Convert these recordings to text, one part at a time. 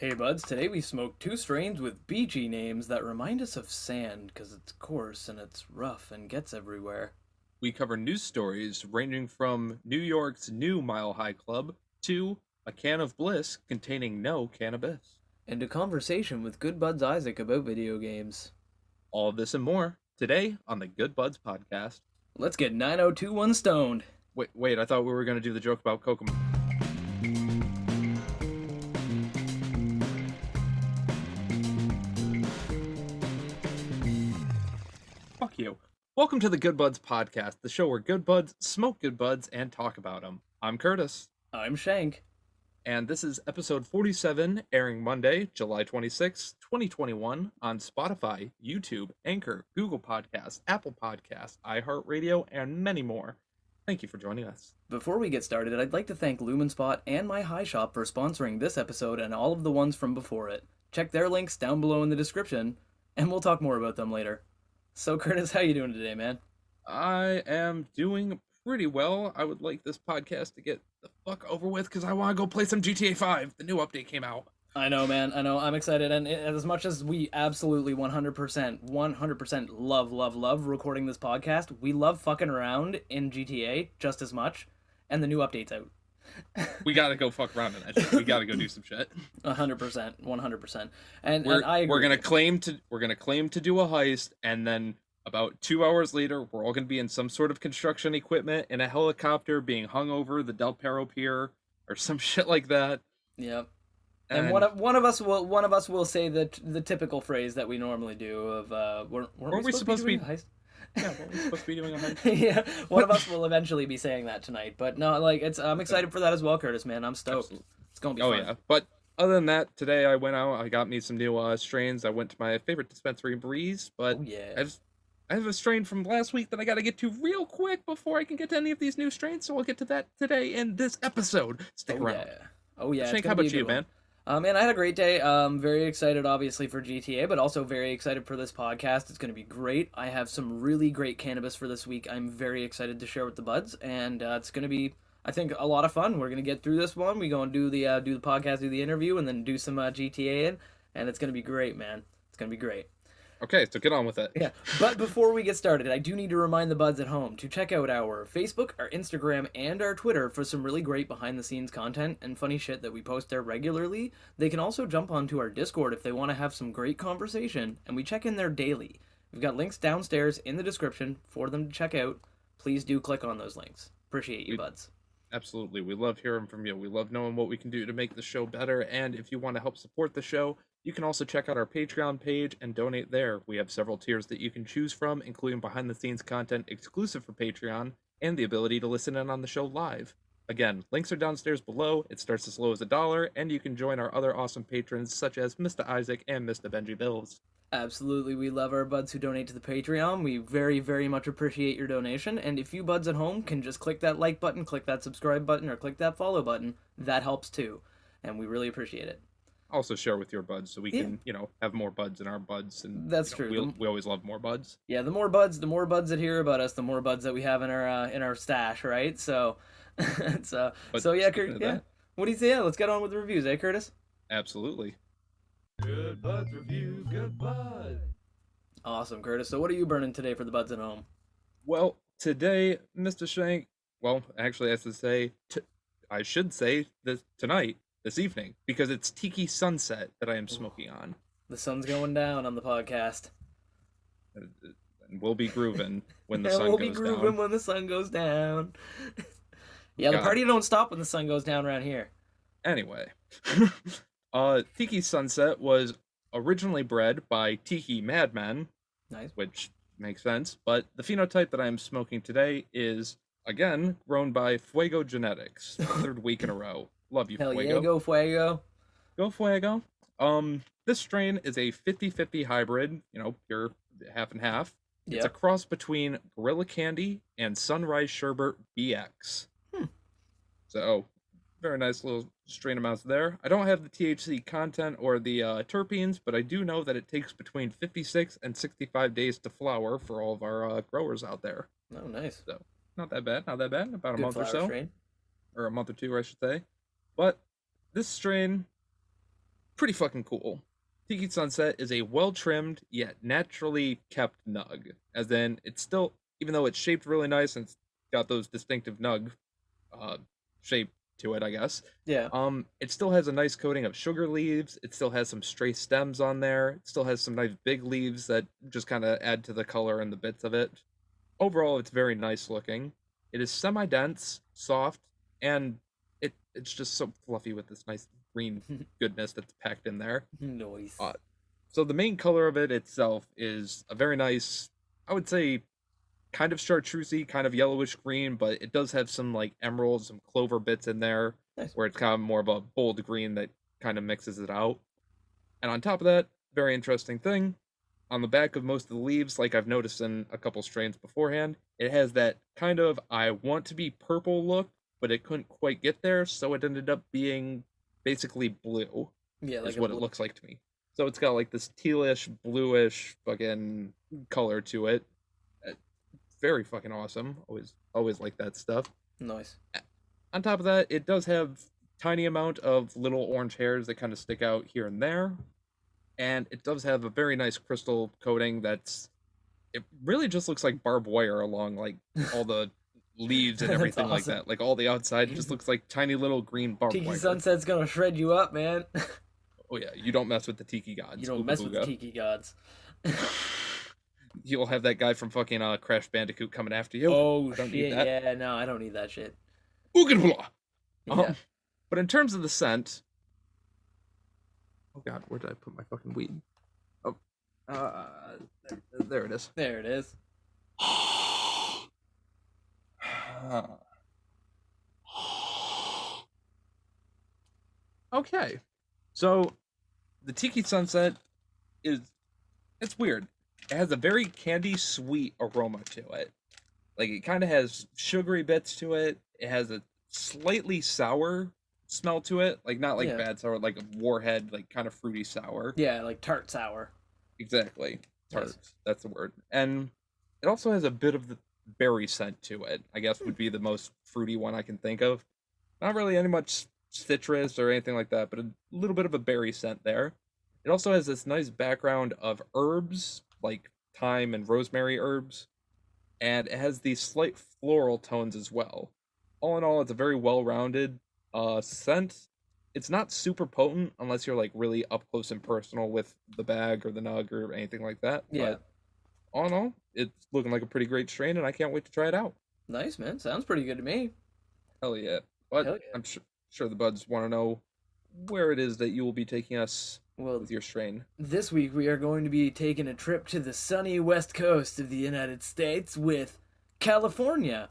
Hey buds, today we smoked two strains with beachy names that remind us of sand because it's coarse and it's rough and gets everywhere. We cover news stories ranging from New York's new Mile High Club to a can of bliss containing no cannabis. And a conversation with Good Buds Isaac about video games. All of this and more today on the Good Buds podcast. Let's get 9021 stoned. Wait, wait, I thought we were going to do the joke about Kokomo. Welcome to the Good Buds podcast, the show where good buds smoke good buds and talk about them. I'm Curtis, I'm Shank. and this is episode 47, airing Monday, July 26, 2021, on Spotify, YouTube, Anchor, Google Podcasts, Apple Podcasts, iHeartRadio, and many more. Thank you for joining us. Before we get started, I'd like to thank Lumenspot and My High Shop for sponsoring this episode and all of the ones from before it. Check their links down below in the description, and we'll talk more about them later. So Curtis, how you doing today, man? I am doing pretty well. I would like this podcast to get the fuck over with because I want to go play some GTA 5. The new update came out. I know, man. I know. I'm excited, and as much as we absolutely 100%, 100% love, love, love recording this podcast, we love fucking around in GTA just as much, and the new update's out. We gotta go fuck around in that shit. We gotta go do some shit. 100%, 100%. And, We're, and I agree. we're gonna claim to we're gonna claim to do a heist, and then about two hours later, we're all gonna be in some sort of construction equipment in a helicopter being hung over the Del Perro Pier or some shit like that. Yep. And, one of one of us will one of us will say the the typical phrase that we normally do of uh, weren't, weren't Weren't we supposed to be- doing a yeah, we supposed to be doing yeah, one of us will eventually be saying that tonight. But no, like it's I'm excited for that as well, Curtis. Man, I'm stoked. Absolutely. It's gonna be Oh fun. yeah, but other than that, today I went out. I got me some new uh, strains. I went to my favorite dispensary, Breeze. But Oh yeah. I just I have a strain from last week that I got to get to real quick before I can get to any of these new strains. So I'll get to that today in this episode. Stick oh around. yeah. Oh yeah. Shank, how about you, one. man? Um, and I had a great day. Um, very excited, obviously, for GTA, but also very excited for this podcast. It's going to be great. I have some really great cannabis for this week. I'm very excited to share with the buds, and uh, it's going to be, I think, a lot of fun. We're going to get through this one. We go and do the uh, do the podcast, do the interview, and then do some uh, GTA in, and it's going to be great, man. It's going to be great. Okay, so get on with it. Yeah, but before we get started, I do need to remind the buds at home to check out our Facebook, our Instagram, and our Twitter for some really great behind the scenes content and funny shit that we post there regularly. They can also jump onto our Discord if they want to have some great conversation, and we check in there daily. We've got links downstairs in the description for them to check out. Please do click on those links. Appreciate you, We- buds. Absolutely. We love hearing from you. We love knowing what we can do to make the show better. And if you want to help support the show, you can also check out our Patreon page and donate there. We have several tiers that you can choose from, including behind the scenes content exclusive for Patreon and the ability to listen in on the show live. Again, links are downstairs below. It starts as low as a dollar, and you can join our other awesome patrons such as Mr. Isaac and Mr. Benji Bills. Absolutely, we love our buds who donate to the Patreon. We very, very much appreciate your donation. And if you buds at home can just click that like button, click that subscribe button, or click that follow button, that helps too. And we really appreciate it. Also share with your buds so we Yeah. can, you know, have more buds in our buds and That's you know, true. We, we always love more buds. Yeah, the more buds, the more buds that hear about us, the more buds that we have in our uh, in our stash, right? So, it's uh, But so yeah, speaking Curt, of yeah. that- What do you say? Yeah, let's get on with the reviews, eh, Curtis? Absolutely. Good Buds Reviews, Good Bud. Awesome, Curtis. So, what are you burning today for the buds at home? Well, today, Mr. Shank, well, actually, I should say, t- I should say this tonight, this evening, because it's Tiki Sunset that I am smoking on. The sun's going down on the podcast. And we'll be grooving when the sun we'll goes be grooving down. when the sun goes down. yeah, the party don't stop when the sun goes down around here. Anyway, uh, Tiki Sunset was originally bred by Tiki Madman, Nice. which makes sense, but the phenotype that I am smoking today is, again, grown by Fuego Genetics, the third week in a row. Love you, Hell Fuego. yeah, go fuego. Go Fuego. Um, this strain is a 50-50 hybrid, you know, pure half and half. It's a cross between Gorilla Candy and Sunrise Sherbet BX. Hmm. So, very nice little strain amounts there. I don't have the THC content or the uh, terpenes, but I do know that it takes between 56 and 65 days to flower for all of our uh, growers out there. Oh, nice. So, not that bad, not that bad. About a month or so strain. or a month or two, I should say. But this strain, pretty fucking cool. Tiki Sunset is a well trimmed yet naturally kept nug. As in, it's still, even though it's shaped really nice and it's got those distinctive nug uh, shape to it, I guess. Yeah. Um, it still has a nice coating of sugar leaves. It still has some stray stems on there. It still has some nice big leaves that just kind of add to the color and the bits of it. Overall, it's very nice looking. It is semi-dense, soft, and it it's just so fluffy with this nice green goodness that's packed in there. Noise. Uh, So the main color of it itself is a very nice, I would say, kind of chartreusey, kind of yellowish green, but it does have some like emeralds, some clover bits in there, Nice. where it's kind of more of a bold green that kind of mixes it out. And on top of that, very interesting thing, on the back of most of the leaves, like I've noticed in a couple strains beforehand, it has that kind of I want to be purple look, but it couldn't quite get there, so it ended up being basically blue yeah, like is what it looks like to me. So it's got like this tealish, bluish fucking color to it. Uh, Very fucking awesome. Always, always like that stuff. Nice. On top of that, it does have tiny amount of little orange hairs that kind of stick out here and there, and it does have a very nice crystal coating. That's it. Really, just looks like barbed wire along like all the leaves and everything like that. Like all the outside just looks like tiny little green barbed Tiki wire. Sunset's gonna shred you up, man. Oh yeah, you don't mess with the tiki gods. you don't Ooga mess with the. Tiki gods. You'll have that guy from fucking uh, Crash Bandicoot coming after you. oh I don't need shit! that. Yeah, no, I don't need that shit. Ooga blah. Yeah. Um, but in terms of the scent, oh god, where did I put my fucking weed? Oh, uh, there, there it is. There it is. okay, so the Tiki Sunset is it's weird. It has a very candy sweet aroma to it. Like it kind of has sugary bits to it. It has a slightly sour smell to it, like not like Yeah. bad sour, like a warhead, like kind of fruity sour. Yeah, like tart sour. Exactly. Tart. Nice. That's the word. And it also has a bit of the berry scent to it. I guess would be the most fruity one I can think of. Not really any much citrus or anything like that, but a little bit of a berry scent there. It also has this nice background of herbs, like thyme and rosemary herbs, and it has these slight floral tones as well. All in all, it's a very well-rounded uh scent. It's not super potent unless you're like really up close and personal with the bag or the nug or anything like that. Yeah. But all in all, it's looking like a pretty great strain, and I can't wait to try it out. Nice, man. Sounds pretty good to me. Hell yeah! But Hell yeah. I'm sure sure the buds want to know where it is that you will be taking us Well, with your strain. this week we are going to be taking a trip to the sunny west coast of the United States with California.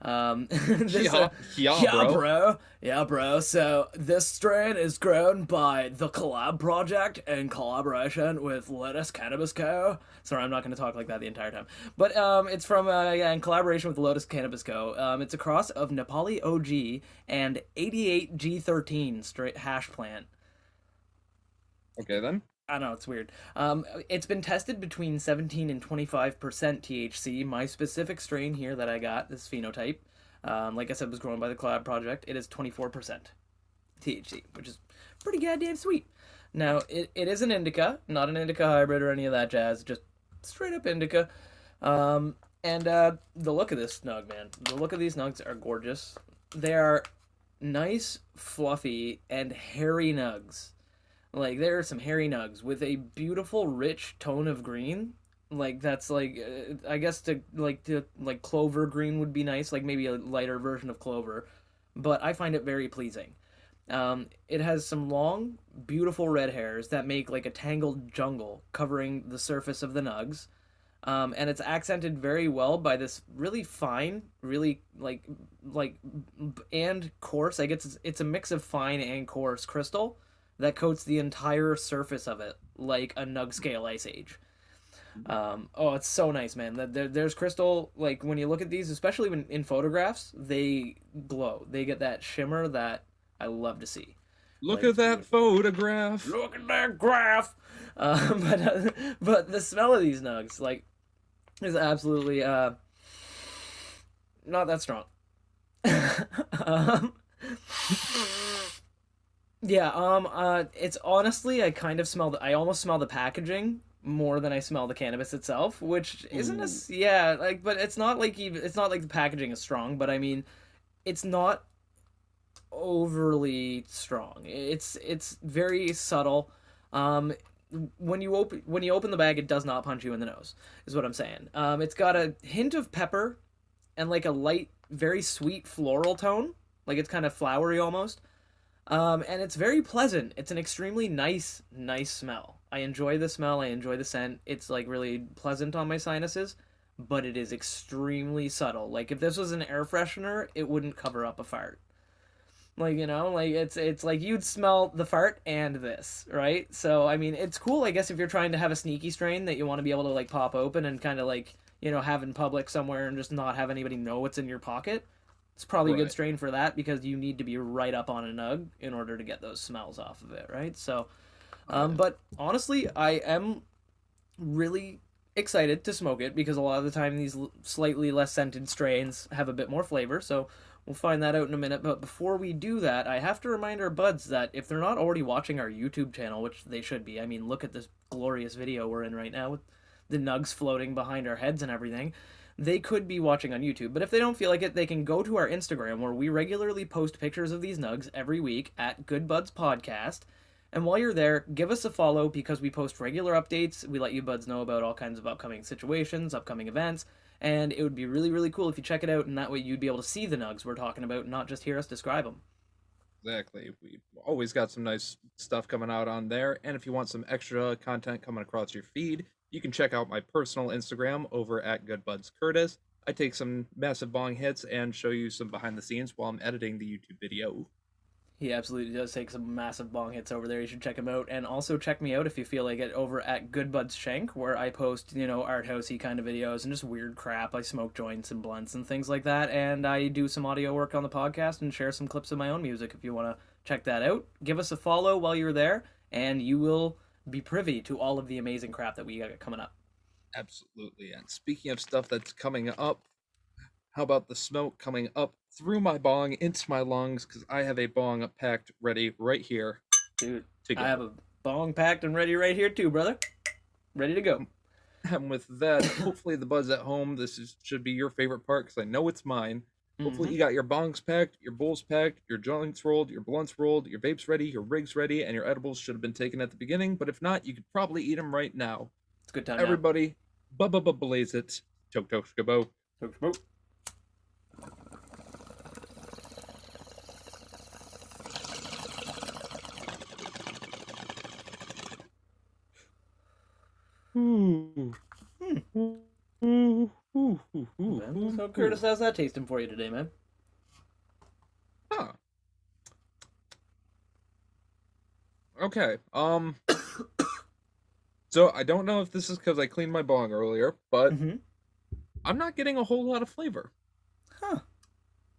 Um, uh, yeah, yeah, bro. Yeah, bro. So this strain is grown by the Collab Project in collaboration with Lotus Cannabis Co. Sorry, I'm not going to talk like that the entire time. But um, it's from uh, yeah, in collaboration with Lotus Cannabis Co. Um, it's a cross of Nepali OG and 88 G13 straight hash plant. Okay then. I know it's weird. Um, it's been tested between 17 and 25 percent THC. My specific strain here that I got, this phenotype, um, like I said, was grown by the Collab Project. It is 24 percent THC, which is pretty goddamn sweet. Now, it, it is an indica, not an indica hybrid or any of that jazz, just straight up indica. Um, and uh, the look of this snug, man, the look of these nugs are gorgeous. They are nice, fluffy, and hairy nugs. Like there are some hairy nugs with a beautiful, rich tone of green. Like that's like uh, I guess to like to like clover green would be nice, like maybe a lighter version of clover. But I find it very pleasing. Um, it has some long, beautiful red hairs that make like a tangled jungle covering the surface of the nugs. Um, and it's accented very well by this really fine, really like like and coarse. I guess it's, it's a mix of fine and coarse crystal that coats the entire surface of it like a nug scale ice age. Um, oh, it's so nice, man. There, there's crystal. Like when you look at these, especially when in photographs, they glow. They get that shimmer that I love to see. Look Like, at that photograph. Look at that graph. Uh, but uh, but the smell of these nugs like is absolutely uh not that strong. um, Yeah, um, uh, it's honestly, I kind of smell the, I almost smell the packaging more than I smell the cannabis itself, which isn't as, yeah, like, but it's not like even, it's not like the packaging is strong, but I mean, it's not overly strong. It's, it's very subtle. Um, when you open, when you open the bag, it does not punch you in the nose, is what I'm saying. Um, it's got a hint of pepper and like a light, very sweet floral tone, like it's kind of flowery almost. Um, and it's very pleasant. It's an extremely nice, nice smell. I enjoy the smell. I enjoy the scent. It's like really pleasant on my sinuses, but it is extremely subtle. Like if this was an air freshener, it wouldn't cover up a fart. Like you know, like it's it's like you'd smell the fart and this, right? So I mean, it's cool. I guess if you're trying to have a sneaky strain that you want to be able to like pop open and kind of like you know have in public somewhere and just not have anybody know what's in your pocket it's probably a good strain for that because you need to be right up on a nug in order to get those smells off of it, right? So, um, but honestly, I am really excited to smoke it because a lot of the time these slightly less scented strains have a bit more flavor. So we'll find that out in a minute. But before we do that, I have to remind our buds that if they're not already watching our YouTube channel, which they should be, I mean, look at this glorious video we're in right now with the nugs floating behind our heads and everything they could be watching on YouTube. But if they don't feel like it, they can go to our Instagram where we regularly post pictures of these nugs every week at Good Buds Podcast. And while you're there, give us a follow because we post regular updates. We let you buds know about all kinds of upcoming situations, upcoming events, and it would be really, really cool if you check it out. And that way, you'd be able to see the nugs we're talking about, not just hear us describe them. Exactly. We always got some nice stuff coming out on there. And if you want some extra content coming across your feed, you can check out my personal Instagram over at GoodBuds Curtis. I take some massive bong hits and show you some behind the scenes while I'm editing the YouTube video. He absolutely does take some massive bong hits over there. You should check him out, and also check me out if you feel like it over at Good Buds Shank, where I post you know art housey kind of videos and just weird crap. I smoke joints and blunts and things like that, and I do some audio work on the podcast and share some clips of my own music. If you want to check that out, give us a follow while you're there, and you will be privy to all of the amazing crap that we got coming up. Absolutely. And speaking of stuff that's coming up, how about the smoke coming up through my bong into my lungs? Because I have a bong packed ready right here Dude. I have a bong packed and ready right here too, brother. Ready to go. Mm. And with that, hopefully the buzz at home, this is should be your favorite part because I know it's mine. Hopefully Mhm. you got your bongs packed, your bowls packed, your joints rolled, your blunts rolled, your vapes ready, your rigs ready, and your edibles should have been taken at the beginning. But if not, you could probably eat them right now. it's a good time. now. Everybody, bubba bubba blaze it. Choke choke skabo. Smoke, smoke. Ooh. Hmm. Ooh, ooh, ooh, ooh, Man, So ooh. Curtis, how's that tasting for you today, man? Huh. Okay. Um. so I don't know if this is because I cleaned my bong earlier, but Mm-hmm. I'm not getting a whole lot of flavor. Huh.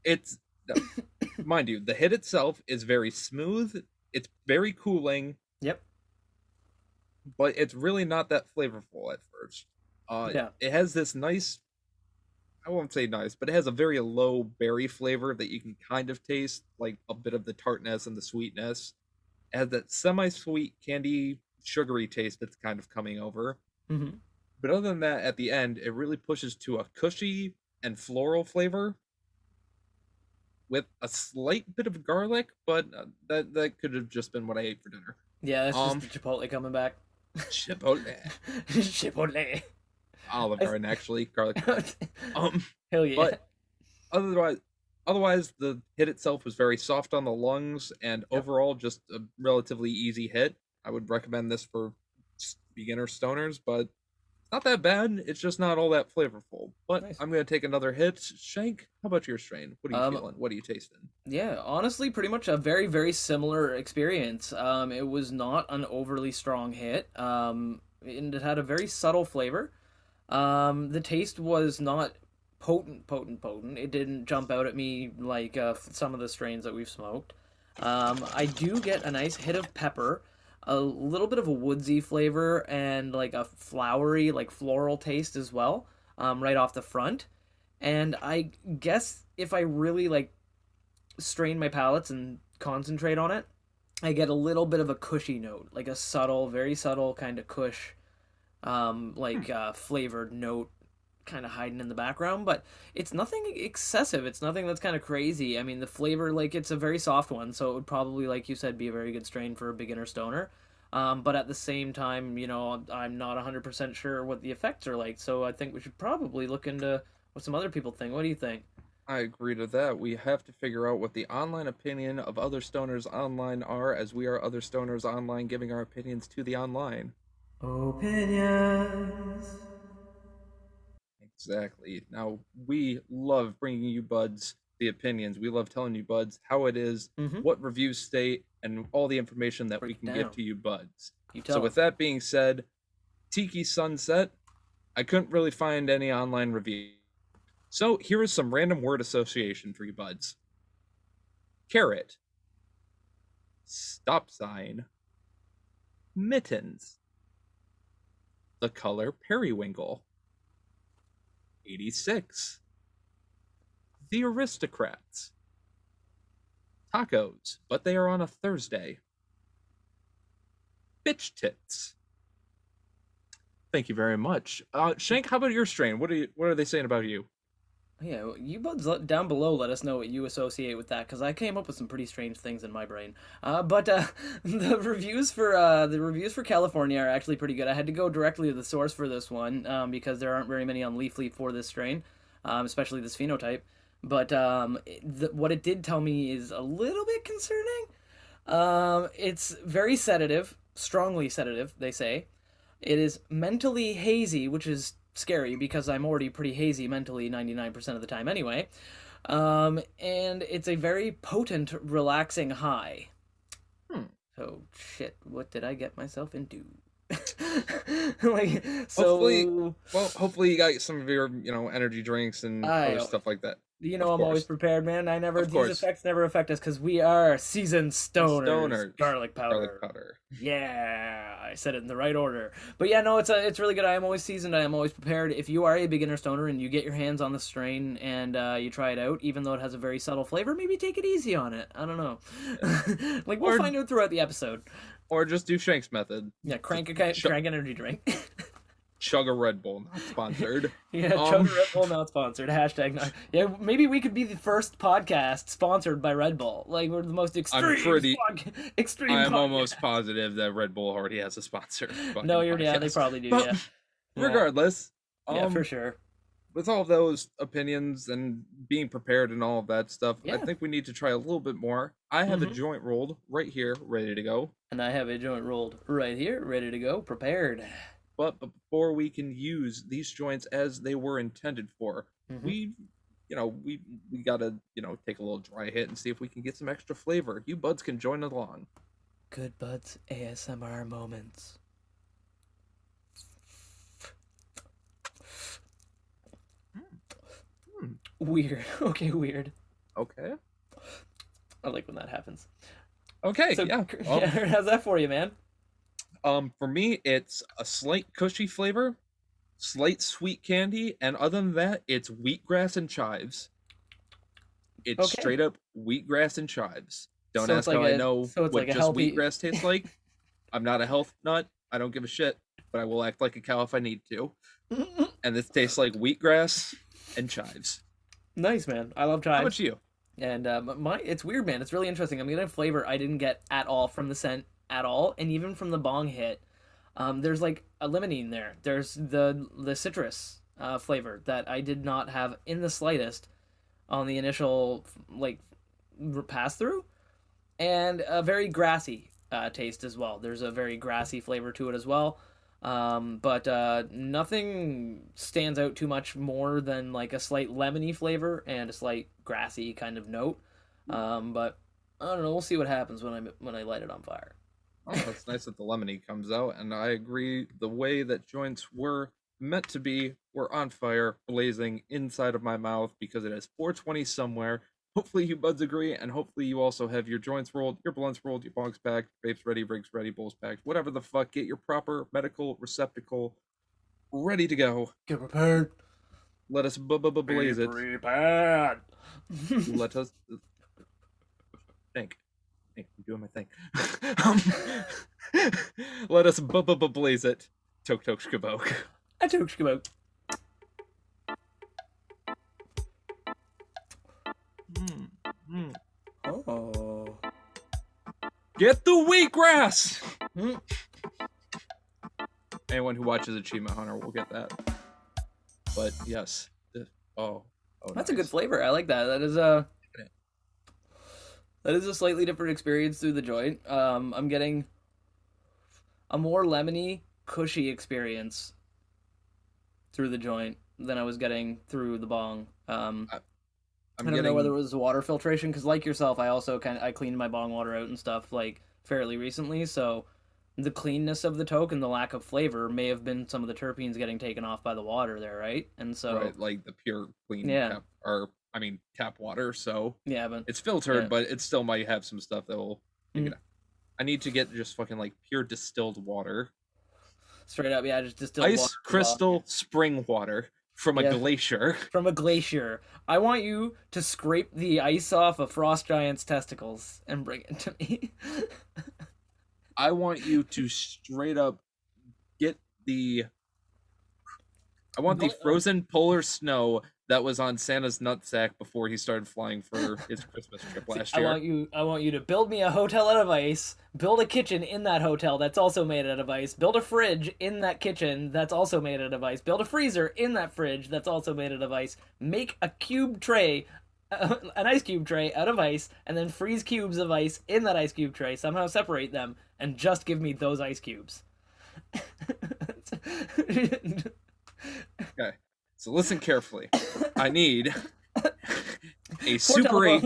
It's, mind you, the hit itself is very smooth. It's very cooling, Yep. but it's really not that flavorful at first. Uh, Yeah. It has this nice, I won't say nice, but it has a very low berry flavor that you can kind of taste, like a bit of the tartness and the sweetness. It has that semi-sweet candy, sugary taste that's kind of coming over. Mm-hmm. But other than that, at the end, it really pushes to a kushy and floral flavor with a slight bit of garlic, but uh, that that could have just been what I ate for dinner. Yeah, that's Um, just the Chipotle coming back. Chipotle, Chipotle. Olive Garden, actually, garlic. Um, Hell yeah. but otherwise, otherwise, the hit itself was very soft on the lungs, and Yep. overall, just a relatively easy hit. I would recommend this for beginner stoners, but not that bad. It's just not all that flavorful. But Nice. I'm gonna take another hit. Shank, how about your strain? What are you Um, feeling? What are you tasting? Yeah, honestly, pretty much a very, very similar experience. Um, it was not an overly strong hit. Um, and it had a very subtle flavor. Um, the taste was not potent, potent, potent. It didn't jump out at me like uh, some of the strains that we've smoked. Um, I do get a nice hit of pepper, a little bit of a woodsy flavor, and like a flowery, like floral taste as well, um, right off the front. And I guess if I really like strain my palates and concentrate on it, I get a little bit of a kushy note, like a subtle, very subtle kind of kush, um, like uh, flavored note, kind of hiding in the background. But it's nothing excessive. It's nothing that's kind of crazy. I mean, the flavor, like, it's a very soft one, so it would probably, like you said, be a very good strain for a beginner stoner. Um, but at the same time, you know, I'm not 100% sure what the effects are like, so I think we should probably look into what some other people think. What do you think? I agree to that. We have to figure out what the online opinion of other stoners online are, as we are other stoners online giving our opinions to the online. Opinions. Exactly. Now, we love bringing you buds the opinions. We love telling you buds how it is, Mhm. what reviews state, and all the information that Break we can give to you buds. You So with that being said, Tiki Sunset, I couldn't really find any online review. So here is some random word association for you buds. Carrot. Stop sign. Mittens. The color periwinkle. 86. The aristocrats. Tacos, but they are on a Thursday bitch tits. Thank you very much. Uh, Shank, how about your strain? What are you, what are they saying about you? Yeah, you buds down below let us know what you associate with that because I came up with some pretty strange things in my brain. Uh, but uh, the reviews for uh, the reviews for California are actually pretty good. I had to go directly to the source for this one um, because there aren't very many on Leafly for this strain, um, especially this phenotype. But um, what it did tell me is a little bit concerning. Um, it's very sedative, strongly sedative. They say it is mentally hazy, which is scary because I'm already pretty hazy mentally 99% of the time anyway. Um, and it's a very potent, relaxing high. Hmm. So, shit, what did I get myself into? like, so, Hopefully- Well, hopefully you got some of your, you know, energy drinks and I- other stuff like that. You know, I'm always prepared, man. I never, Of these course. effects never affect us because we are seasoned stoners. Stoners. Garlic powder. Garlic powder. Yeah, I said it in the right order. But yeah, no, it's a, it's really good. I am always seasoned. I am always prepared. If you are a beginner stoner and you get your hands on the strain and uh, you try it out, even though it has a very subtle flavor, maybe take it easy on it. I don't know. like we'll Or- find out throughout the episode. Or just do Shank's method. Yeah, crank a crank energy drink. Chug a Red Bull, not sponsored. yeah, Um, chug a Red Bull not sponsored. Hashtag not. Yeah, maybe we could be the first podcast sponsored by Red Bull. Like we're the most extreme. I'm pretty- pod- extreme. I'm podcast. almost positive that Red Bull already has a sponsor. No, you're yeah. They probably do. But yeah. Yeah. Regardless, Yeah, um, for sure. with all those opinions and being prepared and all of that stuff, I think we need to try a little bit more. I have a Mhm. joint rolled right here, ready to go. And I have a joint rolled right here, ready to go, prepared. But before we can use these joints as they were intended for, Mhm. we, you know, we we gotta, you know, take a little dry hit and see if we can get some extra flavor. You buds can join along. Good Buds ASMR moments. Hmm. Weird. Okay, weird. Okay. I like when that happens. Okay. So, yeah. well, yeah, how's that for you, man? Um, for me, it's a slight kushy flavor, slight sweet candy, and other than that, it's wheatgrass and chives. It's Okay. straight up wheatgrass and chives. Don't So ask like how I a- know so what like just healthy- wheatgrass tastes like. I'm not a health nut. I don't give a shit, but I will act like a cow if I need to. And this tastes like wheatgrass and chives. nice, man. I love chives. How about you? And uh, my, it's weird, man. It's really interesting. I'm getting a flavor I didn't get at all from the scent at all, and even from the bong hit. Um, there's like a limonene there. There's the the citrus uh, flavor that I did not have in the slightest on the initial like pass through, and a very grassy uh, taste as well. There's a very grassy flavor to it as well. Um, but uh, nothing stands out too much more than like a slight lemony flavor and a slight grassy kind of note. Um, but I don't know. We'll see what happens when I when I light it on fire. Oh, that's nice that the lemony comes out, and I agree. The way that joints were meant to be were on fire, blazing inside of my mouth because it is 420 somewhere. Hopefully, you buds agree, and hopefully, you also have your joints rolled, your blunts rolled, your bongs packed, your vapes ready, rigs ready, bowls packed, whatever the fuck. Get your proper medical receptacle ready to go. Get prepared. Let us bu- bu- bu- blaze it. prepared. Let us. Uh, think. Doing my thing. um, let us bu- bu- bu- blaze it. Tok tok shkabok. I took about. Oh. Get the wheatgrass! Hmm. Anyone who watches Achievement Hunter will get that. But yes. oh. oh That's a good flavor. I like that. That is a that is a slightly different experience through the joint. Um, I'm getting a more lemony, kushy experience through the joint than I was getting through the bong. Um, I'm I don't getting, know whether it was water filtration because, like yourself, I also kind of I cleaned my bong water out and stuff like fairly recently. So the cleanness of the toke and the lack of flavor may have been some of the terpenes getting taken off by the water there, right? And so right, like the pure clean Yeah. or I mean tap water, so yeah, but it's filtered, Yeah. but it still might have some stuff that will Mhm. I need to get just fucking like pure distilled water. straight up, yeah, just distilled Ice water crystal spring water from a Yeah. glacier. from a glacier. I want you to scrape the ice off a frost giant's testicles and bring it to me. I want you to straight up get the I want the frozen polar snow that was on Santa's nutsack before he started flying for his Christmas trip last I year. want you I want you to build me a hotel out of ice, build a kitchen in that hotel that's also made out of ice, build a fridge in that kitchen that's also made out of ice, build a freezer in that fridge that's also made out of ice, make a cube tray an ice cube tray out of ice and then freeze cubes of ice in that ice cube tray, somehow separate them and just give me those ice cubes. So listen carefully. I need a Four Super 8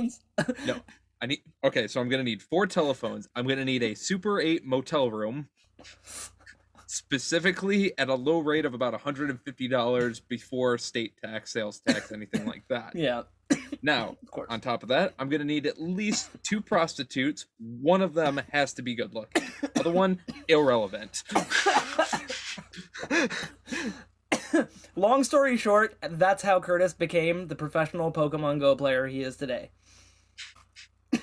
No. I need okay, so I'm gonna need four telephones. I'm gonna need a Super 8 motel room, specifically at a low rate of about $150 before state tax, sales tax, anything like that. Yeah, Now, on top of that, I'm gonna need at least two prostitutes. One of them has to be good looking. Other one, irrelevant. Long story short, that's how Curtis became the professional Pokemon Go player he is today. I'm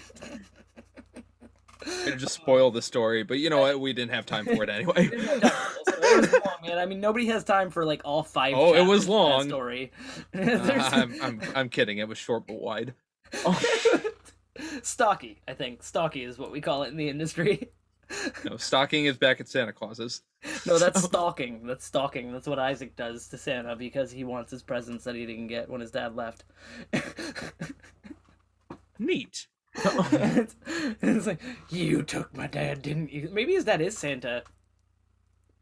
gonna just spoil the story, but you know what? We didn't have time for it anyway. It long, man. I mean, nobody has time for like all five. Oh, it was chapters of that long. Story. Uh, I'm, I'm, I'm kidding. It was short but wide. Oh, stocky, I think. Stocky is what we call it in the industry. no, stocking is back at Santa Claus's. No, that's So- stalking. That's stalking. That's what Isaac does to Santa because he wants his presents that he didn't get when his dad left. neat. it's, it's like you took my dad, didn't you? Maybe his dad is Santa.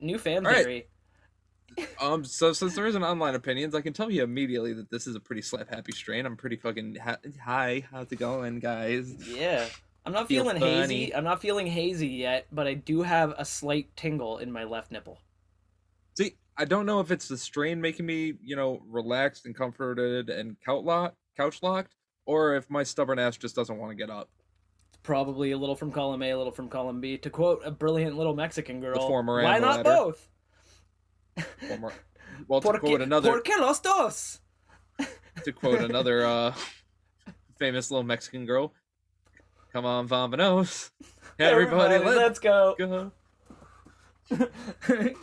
New fan All right. theory. Um, so since there isn't online opinions, I can tell you immediately that this is a pretty slap happy strain. I'm pretty fucking ha- hi. How's it going, guys? Yeah. I'm not Feel feeling hazy. I'm not feeling hazy yet, but I do have a slight tingle in my left nipple. See, I don't know if it's the strain making me, you know, relaxed and comforted and couch locked, couch locked, or if my stubborn ass just doesn't want to get up. Probably a little from column A, a little from column B. To quote a brilliant little Mexican girl, former why not latter. both? Or more- Well, to quote another, porque los dos? to quote another uh, famous little Mexican girl, "Come on, vamonos, everybody, let's let's go. go."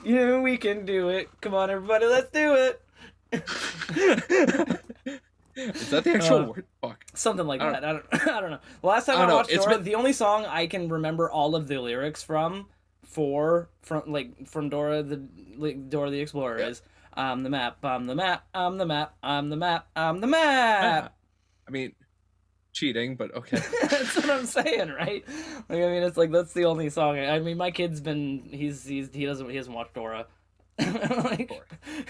yeah, we can do it. Come on, everybody, let's do it. Is that the actual Uh, word? Fuck. Something like I that. I don't. I don't know. Last time I I, know, watched it's Dora, been- the only song I can remember all of the lyrics from, for from like from Dora the like, Dora the Explorer Yeah. is, "I'm the map. I'm the map. I'm the map. I'm the map. I'm the map." I mean, cheating, but okay. that's what I'm saying, right? Like, I mean, it's like that's the only song. I mean, my kid's been he's he's he doesn't he doesn't watch Dora. like, Dora.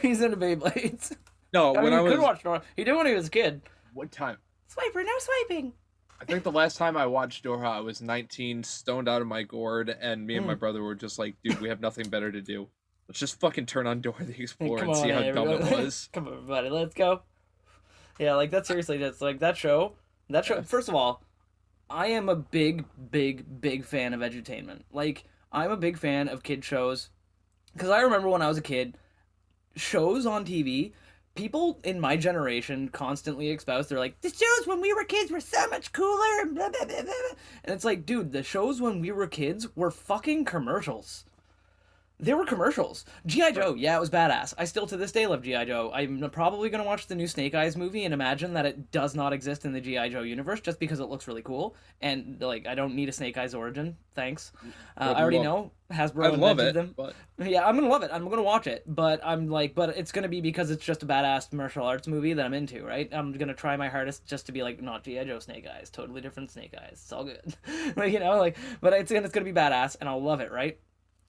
he's into Beyblades. No, I when mean, I he was could watch Dora. He did when he was a kid. what time? Swiper, no swiping. I think the last time I watched Dora, I was 19, stoned out of my gourd, and me and my Hmm. brother were just like, "Dude, we have nothing better to do. Let's just fucking turn on Dora the Explorer Come and see on, how dumb it was." Come on, everybody, let's go. Yeah, like that. Seriously, that's like that show. That show. First of all, I am a big, big, big fan of edutainment. Like I'm a big fan of kid shows because I remember when I was a kid, shows on TV people in my generation constantly espouse they're like the shows when we were kids were so much cooler and blah, blah, blah, blah. and it's like dude the shows when we were kids were fucking commercials they were commercials. G.I. Joe, yeah, it was badass. I still to this day love G.I. Joe. I'm probably going to watch the new Snake Eyes movie and imagine that it does not exist in the G.I. Joe universe just because it looks really cool. And, like, I don't need a Snake Eyes origin. Thanks. Uh, I already know Hasbro I love invented it, them. but Yeah, I'm gonna love it. I'm gonna watch it, but I'm like, but it's gonna be because it's just a badass martial arts movie that I'm into, right? I'm gonna try my hardest just to be like, not GI Joe Snake Eyes, totally different Snake Eyes. It's all good, like you know, like, but it's it's gonna be badass, and I'll love it, right?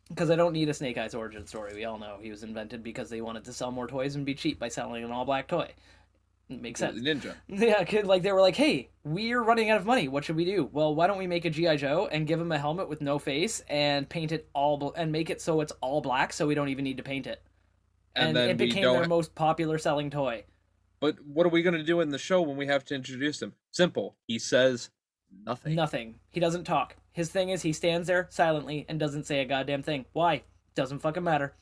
Because I don't need a Snake Eyes origin story. We all know he was invented because they wanted to sell more toys and be cheap by selling an all black toy. It makes sense. Ninja. Yeah, kid, like they were like, "Hey, we're running out of money. What should we do?" Well, why don't we make a GI Joe and give him a helmet with no face and paint it all bl- and make it so it's all black, so we don't even need to paint it. And, And, it became their most popular selling toy. But what are we gonna do in the show when we have to introduce him? Simple. He says nothing. Nothing. He doesn't talk. His thing is he stands there silently and doesn't say a goddamn thing. Why? Doesn't fucking matter.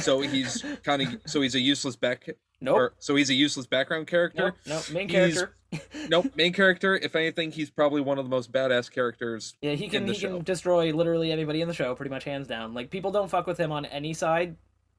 So he's kind of so he's a useless back. Nope. Or, so he's a useless background character. Nope. Nope. Main He's- character. nope. Main character. If anything, he's probably one of the most badass characters. Yeah, he can he show. can destroy literally anybody in the show, pretty much hands down. Like people don't fuck with him on any side,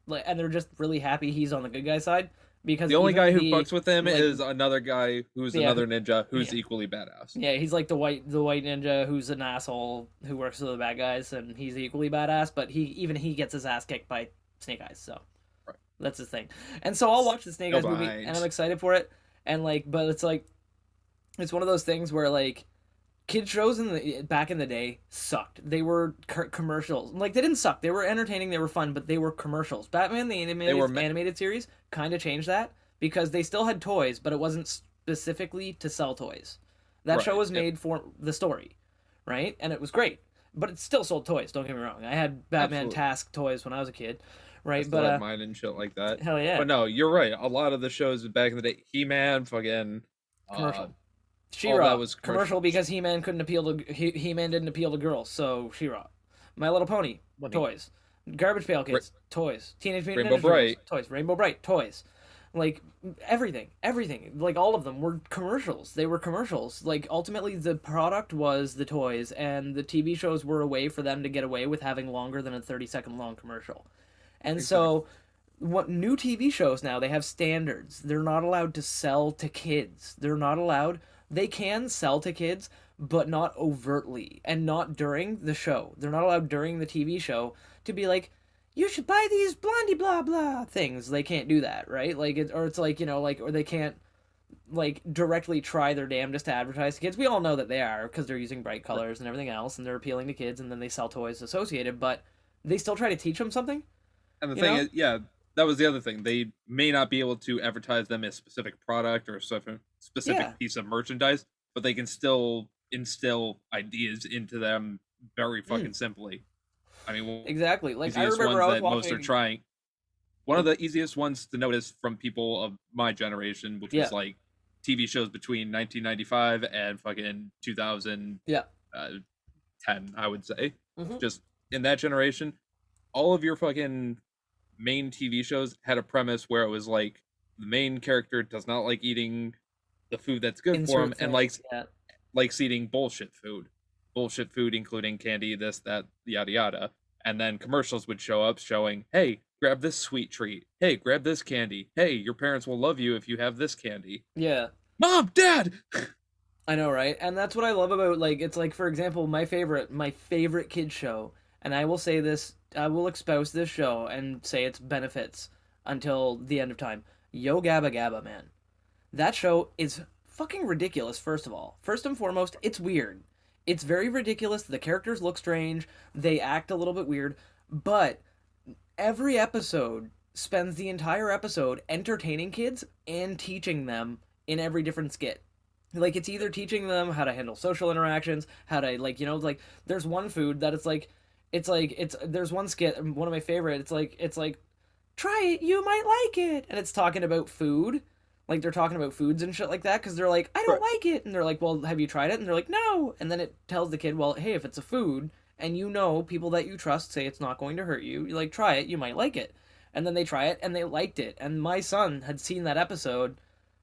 like, and they're just really happy he's on the good guy side because The only guy who the- fucks with him like- is another guy who's Yeah. another ninja who's Yeah. equally badass. Yeah, he's like the white the white ninja who's an asshole who works with the bad guys, and he's equally badass. But he even he gets his ass kicked by Snake Eyes, so Right. that's his thing. And so I'll watch the Snake Eyes movie, and I'm excited for it. And like, but it's like, it's one of those things where like, kid shows in the back in the day sucked. They were co- commercials. Like they didn't suck. They were entertaining. They were fun, but they were commercials. Batman the animated were animated series kind of changed that because they still had toys, but it wasn't specifically to sell toys. That show Right, was yep. made for the story, right? And it was great, but it still sold toys. Don't get me wrong. I had Batman Absolutely. Task toys when I was a kid, I right? still But have uh, mine and shit like that. hell yeah, But no, you're right. A lot of the shows back in the day, He Man, fucking commercial. uh, She-Ra was commercial commercial. because He-Man couldn't appeal to he- He-Man didn't appeal to girls, so She-Ra. My Little Pony Money. toys. Garbage Pail Kids toys. Teenage Mutant Rainbow Ninja Turtles, toys. Rainbow Brite toys. Like everything, everything, like all of them were commercials. They were commercials. Like ultimately, the product was the toys, and the TV shows were a way for them to get away with having longer than a thirty-second long commercial. And so, what new TV shows now? They have standards. They're not allowed to sell to kids. They're not allowed. They can sell to kids, but not overtly, and not during the show. They're not allowed during the TV show to be like, you should buy these blondie blah blah things. They can't do that, right? Like, it, or it's like you know, like, or they can't like directly try their damnedest to advertise to kids. We all know that they are because they're using bright colors and everything else, and they're appealing to kids, and then they sell toys associated. But they still try to teach them something. And the thing know? is, yeah, that was the other thing. They may not be able to advertise them as specific product or specific specific Yeah. piece of merchandise, but they can still instill ideas into them very hmm. fucking simply. I mean, Exactly. Like I remember I ones was that most are trying. One of the easiest ones to notice from people of my generation, which Yeah. was like TV shows between 1995 and fucking 2000. Yeah. Uh, 10, I would say. Mhm. Just in that generation, all of your fucking main TV shows had a premise where it was like the main character does not like eating the food that's good for him insert and likes yeah. likes eating bullshit food. Bullshit food including candy, this, that, yada yada. And then commercials would show up showing, hey, grab this sweet treat. Hey, grab this candy. Hey, your parents will love you if you have this candy. Yeah. Mom, Dad! I know, right? And that's what I love about like it's like for example, my favorite my favorite kid show, and I will say this, I will espouse this show and say its benefits until the end of time. Yo Gabba Gabba, man. That show is fucking ridiculous first of all. First and foremost, it's weird. It's very ridiculous. The characters look strange. They act a little bit weird, but every episode spends the entire episode entertaining kids and teaching them in every different skit like it's either teaching them how to handle social interactions how to like you know like there's one food that it's like it's like it's there's one skit one of my favorite it's like it's like try it you might like it and it's talking about food like they're talking about foods and shit like that because they're like i don't like it and they're like well have you tried it and they're like no and then it tells the kid well hey if it's a food and you know people that you trust say it's not going to hurt you you like try it you might like it and then they try it and they liked it. And my son had seen that episode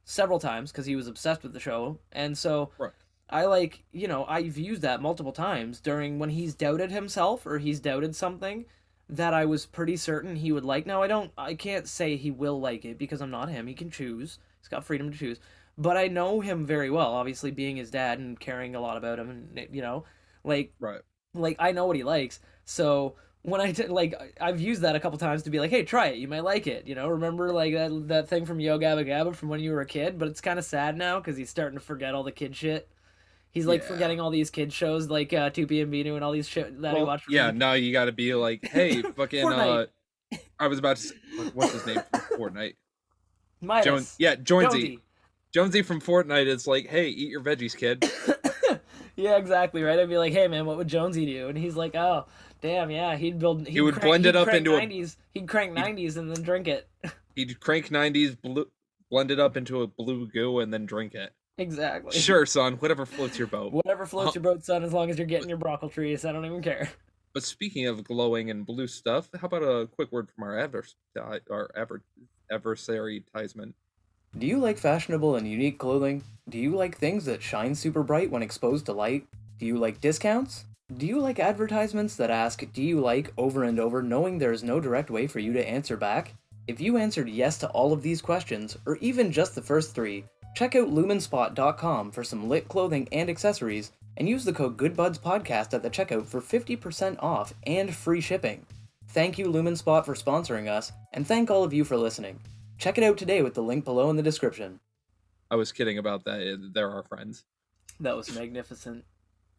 several times because he was obsessed with the show, and so Right. I like you know I've used that multiple times during when he's doubted himself or he's doubted something that I was pretty certain he would like. Now I don't I can't say he will like it because I'm not him. He can choose. He's got freedom to choose. But I know him very well, obviously being his dad and caring a lot about him and you know, like Right. like I know what he likes. So when I did like I've used that a couple times to be like, hey, try it, you might like it. You know, remember like that that thing from Yo Gabba Gabba from when you were a kid, but it's kind of sad now because he's starting to forget all the kid shit. He's like Yeah. forgetting all these kid shows like uh, Toopy and Binoo and all these shit that he watched. yeah, now you got to be like, hey, fucking. uh, I was about to. Say, what's his name Fortnite? Midas. Jones. Yeah, Jonesy. Jonesy. From Fortnite is like, hey, eat your veggies, kid. yeah, exactly right. I'd be like, hey man, what would Jonesy do? And he's like, oh, damn, yeah, he'd build. He'd would crank- blend it up into a- 90s. He'd crank 90s and then drink it. He'd crank 90s, blue, blend it up into a blue goo, and then drink it. exactly. Sure, son, whatever floats your boat. Whatever floats Uh, your boat, son, as long as you're getting your broccoli trees. I don't even care. But speaking of glowing and blue stuff, how about a quick word from our advers- our adver- adversary? Do you like fashionable and unique clothing? Do you like things that shine super bright when exposed to light? Do you like discounts? Do you like advertisements that ask, Do you like over and over, knowing there is no direct way for you to answer back? If you answered yes to all of these questions, or even just the first three, check out lumenspot.com for some lit clothing and accessories, and use the code GoodBudsPodcast at the checkout for 50% off and free shipping. Thank you, Lumenspot, for sponsoring us, and thank all of you for listening. Check it out today with the link below in the description. I was kidding about that. They're our friends. That was magnificent.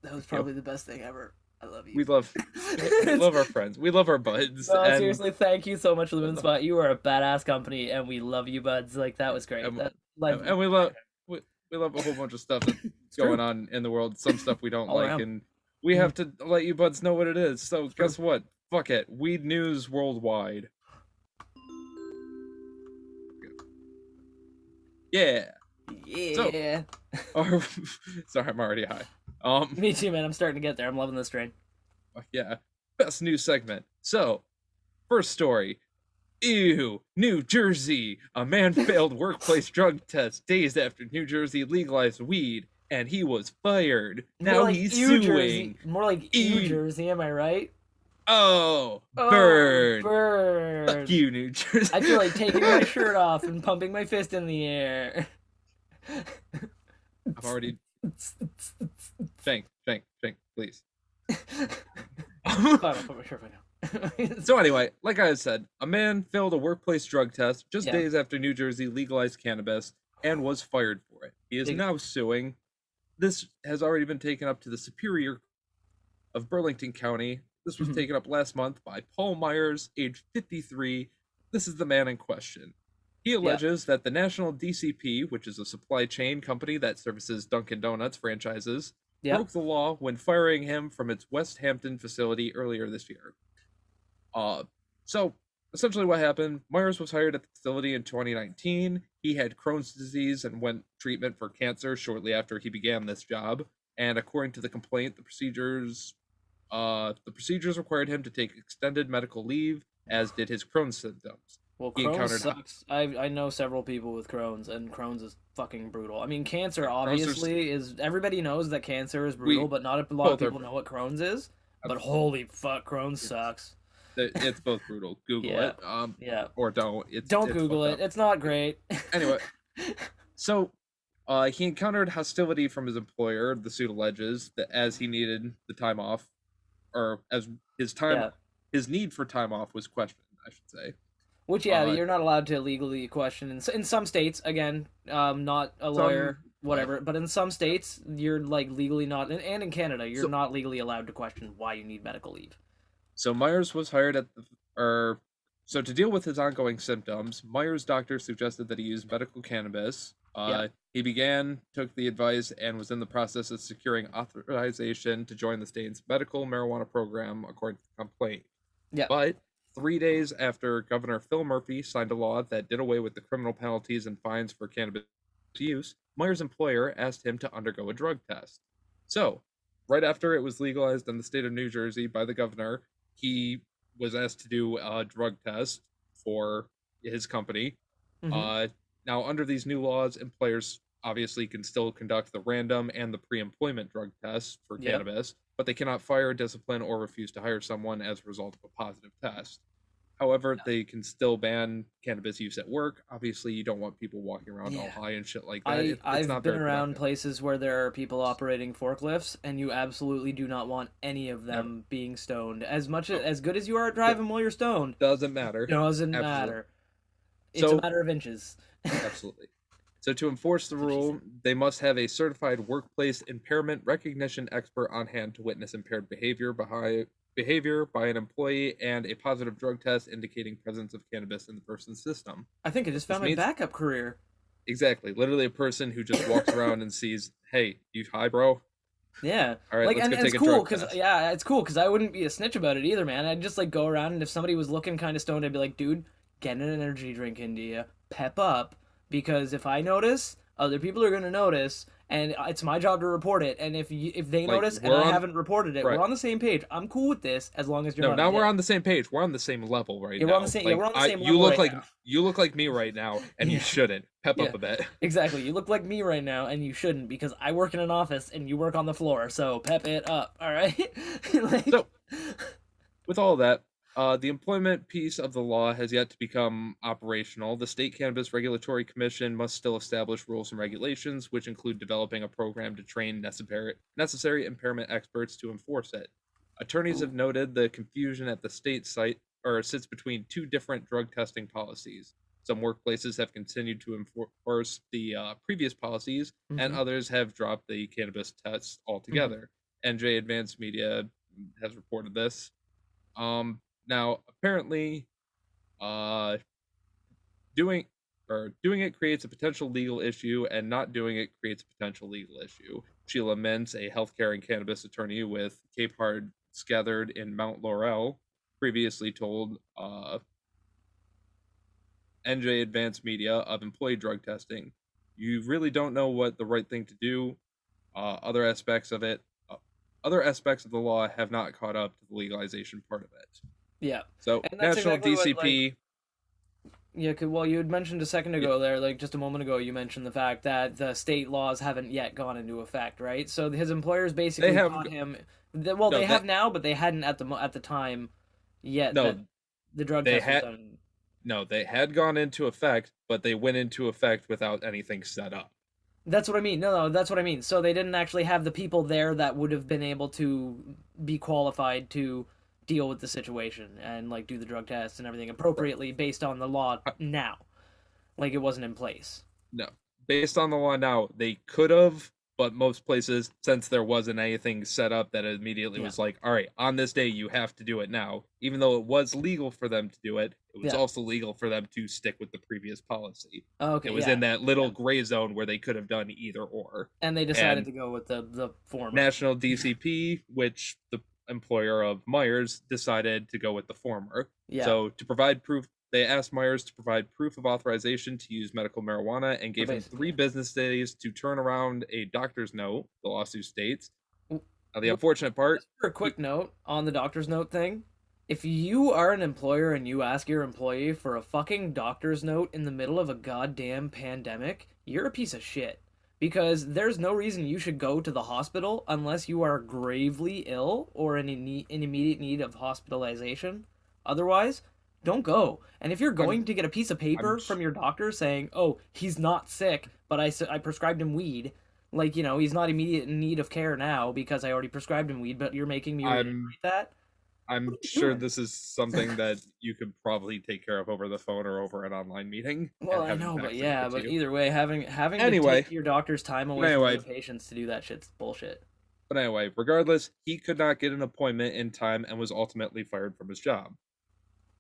That was probably the best thing ever. I love you. We love, we love our friends. We love our buds. No, and seriously, thank you so much, Lumen Spot. You are a badass company, and we love you, buds. Like that was great. And- That, like, and, and we love we, we love a whole bunch of stuff that's true. going on in the world. Some stuff we don't All like, around. and we have to let you buds know what it is. So guess what? Fuck it. Weed news worldwide. Yeah. yeah. Or sorry, I'm already high. Um. Me too, man. I'm starting to get there. I'm loving this train. Yeah. Best news segment. So, first story. Ew, New Jersey. A man failed workplace drug test days after New Jersey legalized weed, and he was fired. Now like he's suing. Jersey. More like Ew Ew. Jersey. Am I right? Oh, Oh, burn. burn. Fuck you, New Jersey. I feel like taking my shirt off and pumping my fist in the air. I've already. Shank, shank, shank, please. Fine, I'll put my shirt back on. So anyway, like I said, a man failed a workplace drug test just Yeah. days after New Jersey legalized cannabis and was fired for it. He is now suing. This has already been taken up to the Superior of Burlington County. This was Mhm. taken up last month by Paul Myers, age 53. This is the man in question. He alleges that the National DCP, which is a supply chain company that services Dunkin' Donuts franchises, Yep. broke the law when firing him from its Westampton facility earlier this year. Uh, so essentially, what happened? Myers was hired at the facility in 2019. He had Crohn's disease and went treatment for cancer shortly after he began this job. And according to the complaint, the procedures, uh, the procedures required him to take extended medical leave, as did his Crohn's symptoms. Well, He Crohn's sucks. I I know several people with Crohn's, and Crohn's is fucking brutal. I mean, cancer obviously is everybody knows that cancer is brutal, but not a lot of people know what Crohn's is. But holy fuck, Crohn's sucks. It's both brutal. Google Yeah. it, um, Yeah, or don't. It's, don't it's Google it. up. It's not great. Anyway, So, uh, he encountered hostility from his employer. The suit alleges that as he needed the time off, or as his time, Yeah. his need for time off was questioned. I should say. Which yeah, Uh, you're not allowed to legally question in, in some states. Again, um, not a lawyer, whatever. But in some states, you're like legally not, and, and in Canada, you're So- not legally allowed to question why you need medical leave. So Myers was hired at the, or so to deal with his ongoing symptoms, Myers' doctor suggested that he use medical cannabis. Uh. He began, took the advice, and was in the process of securing authorization to join the state's medical marijuana program, according to the complaint. Yeah. But three days after Governor Phil Murphy signed a law that did away with the criminal penalties and fines for cannabis use, Myers' employer asked him to undergo a drug test. So, right after it was legalized in the state of New Jersey by the governor, he was asked to do a drug test for his company. Mhm. Uh, now, under these new laws, employers obviously can still conduct the random and the pre-employment drug tests for Yep. cannabis, but they cannot fire, discipline, or refuse to hire someone as a result of a positive test. However, they can still ban cannabis use at work. Obviously, you don't want people walking around all high and shit like that. I, It- I've been around productive. places where there are people operating forklifts, and you absolutely do not want any of them being stoned. As much No. as good as you are at driving while you're stoned, Doesn't matter. doesn't Absolutely. matter. It's So- a matter of inches. Absolutely. So to enforce the That's what she rule, they must have a certified workplace impairment recognition expert on hand to witness impaired behavior by behavior by an employee and a positive drug test indicating presence of cannabis in the person's system. I think I just found Which my means- backup career. Exactly. Literally a person who just walks around and sees, "Hey, you high, bro? Yeah, All right, like let's and, go and take it's a cool because yeah, it's cool because I wouldn't be a snitch about it either, man. I'd just like go around and if somebody was looking kind of stoned, I'd be like, dude, get an energy drink into you, pep up, because if I notice, other people are gonna notice, and it's my job to report it. And if you, if they Like, notice and we're I haven't reported it, right. we're on the same page. I'm cool with this as long as you're No, not. now we're on the same page. We're on the same level right Yeah, now. we're on the same- yeah, we're on the I- same You look right like now. you look like me right now, and Yeah. you shouldn't. Pep Yeah. up a bit. Exactly. You look like me right now, and you shouldn't because I work in an office and you work on the floor. So pep it up, all right? like, So- With all that, uh, the employment piece of the law has yet to become operational. The State Cannabis Regulatory Commission must still establish rules and regulations, which include developing a program to train necessary, necessary impairment experts to enforce it. Attorneys have noted the confusion at the state site or sits between two different drug testing policies. Some workplaces have continued to enforce the uh, previous policies, and Mhm. others have dropped the cannabis test altogether. NJ Advanced Media has reported this. Um, now apparently, uh, doing or doing it creates a potential legal issue, and not doing it creates a potential legal issue. Sheila Mintz, a healthcare and cannabis attorney with Capehart Scatchard in Mount Laurel, previously told uh, NJ Advanced Media of employee drug testing, you really don't know what the right thing to do. Uh, other aspects of it, uh, other aspects of the law have not caught up to the legalization part of it. Yeah. So national exactly what, DCP, Yeah, well, you had mentioned a second Yeah. ago there, like just a moment ago, you mentioned the fact that the state laws haven't yet gone into effect, right? So his employers basically have taught g- him. th- Well, No, they that- have now, but they hadn't at the at the time yet. No, the drug they test was had- done. no, they had gone into effect, but they went into effect without anything set up. That's what I mean. No, no, that's what I mean. So they didn't actually have the people there that would have been able to be qualified to deal with the situation and like do the drug test and everything appropriately based on the law now. Like it wasn't in place. No, based on the law now, they could have, but most places, since there wasn't anything set up that immediately Yeah. was like, all right, on this day you have to do it now. Even though it was legal for them to do it, it was Yeah. also legal for them to stick with the previous policy. Oh, okay, it was yeah. in that little gray zone where they could have done either or. and they decided and- to go with the the former. National DCP, which the employer of Myers decided to go with the former. yeah. So to provide proof, they asked Myers to provide proof of authorization to use medical marijuana and gave him three business days to turn around a doctor's note. The lawsuit states. Now the unfortunate part, Just for a quick note on the doctor's note thing, if you are an employer and you ask your employee for a fucking doctor's note in the middle of a goddamn pandemic, you're a piece of shit. Because there's no reason you should go to the hospital unless you are gravely ill or in, in immediate need of hospitalization. Otherwise, don't go. And if you're going to get a piece of paper I'm- from your doctor saying, "Oh, he's not sick, but I, I prescribed him weed," like you know, he's not immediate in need of care now because I already prescribed him weed, but you're making me I'm- reiterate that. I'm What are you sure doing? this is something that you could probably take care of over the phone or over an online meeting. Well, I know, but yeah, but you. either way, having having Anyway. to take your doctor's time away Anyway. from your patients to do that shit's bullshit. But anyway, regardless, he could not get an appointment in time and was ultimately fired from his job.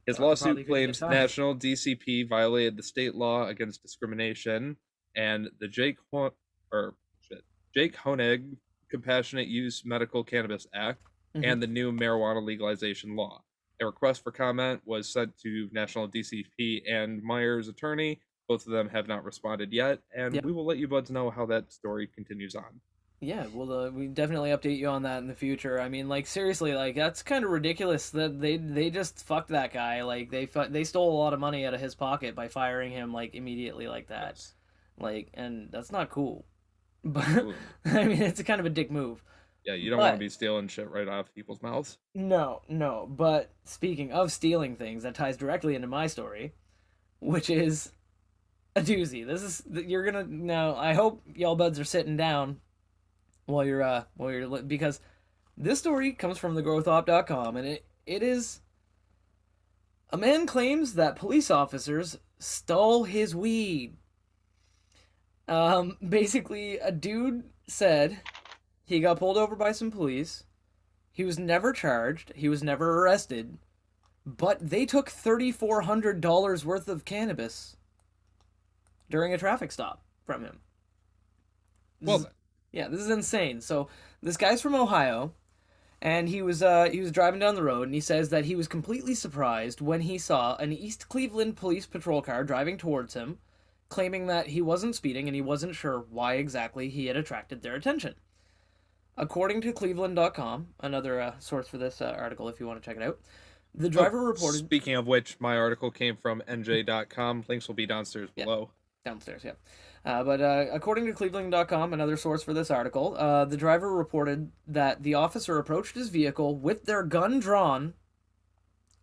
His Well, lawsuit claims national DCP violated the state law against discrimination and the Jake Ho- or shit, Jake Honig Compassionate Use Medical Cannabis Act Mhm. and the new marijuana legalization law. A request for comment was sent to national DCP and Myers' attorney. Both of them have not responded yet, and Yeah. we will let you buds know how that story continues on. Yeah, well, uh, we definitely update you on that in the future. I mean, like seriously, like that's kind of ridiculous that they they just fucked that guy. Like they fu- they stole a lot of money out of his pocket by firing him like immediately like that. Yes. Like, and that's not cool. But I mean, it's kind of a dick move. Yeah, you don't want to be stealing shit right off people's mouths. No, no. But speaking of stealing things, that ties directly into my story, which is a doozy. This is you're gonna now. I hope y'all buds are sitting down while you're uh while you're because this story comes from thegrowthop.com and it it is a man claims that police officers stole his weed. Um, basically, a dude said he got pulled over by some police. He was never charged. He was never arrested. But they took $3,400 worth of cannabis during a traffic stop from him. This Well, is- yeah, this is insane. So this guy's from Ohio, and he was uh, he was driving down the road, and he says that he was completely surprised when he saw an East Cleveland police patrol car driving towards him, claiming that he wasn't speeding and he wasn't sure why exactly he had attracted their attention. According to Cleveland.com, another uh, source for this uh, article, if you want to check it out, the driver Oh, reported Speaking of which, my article came from NJ.com. Links will be downstairs Yeah. below. downstairs, yeah. Uh, but uh, according to Cleveland.com, another source for this article, uh, the driver reported that the officer approached his vehicle with their gun drawn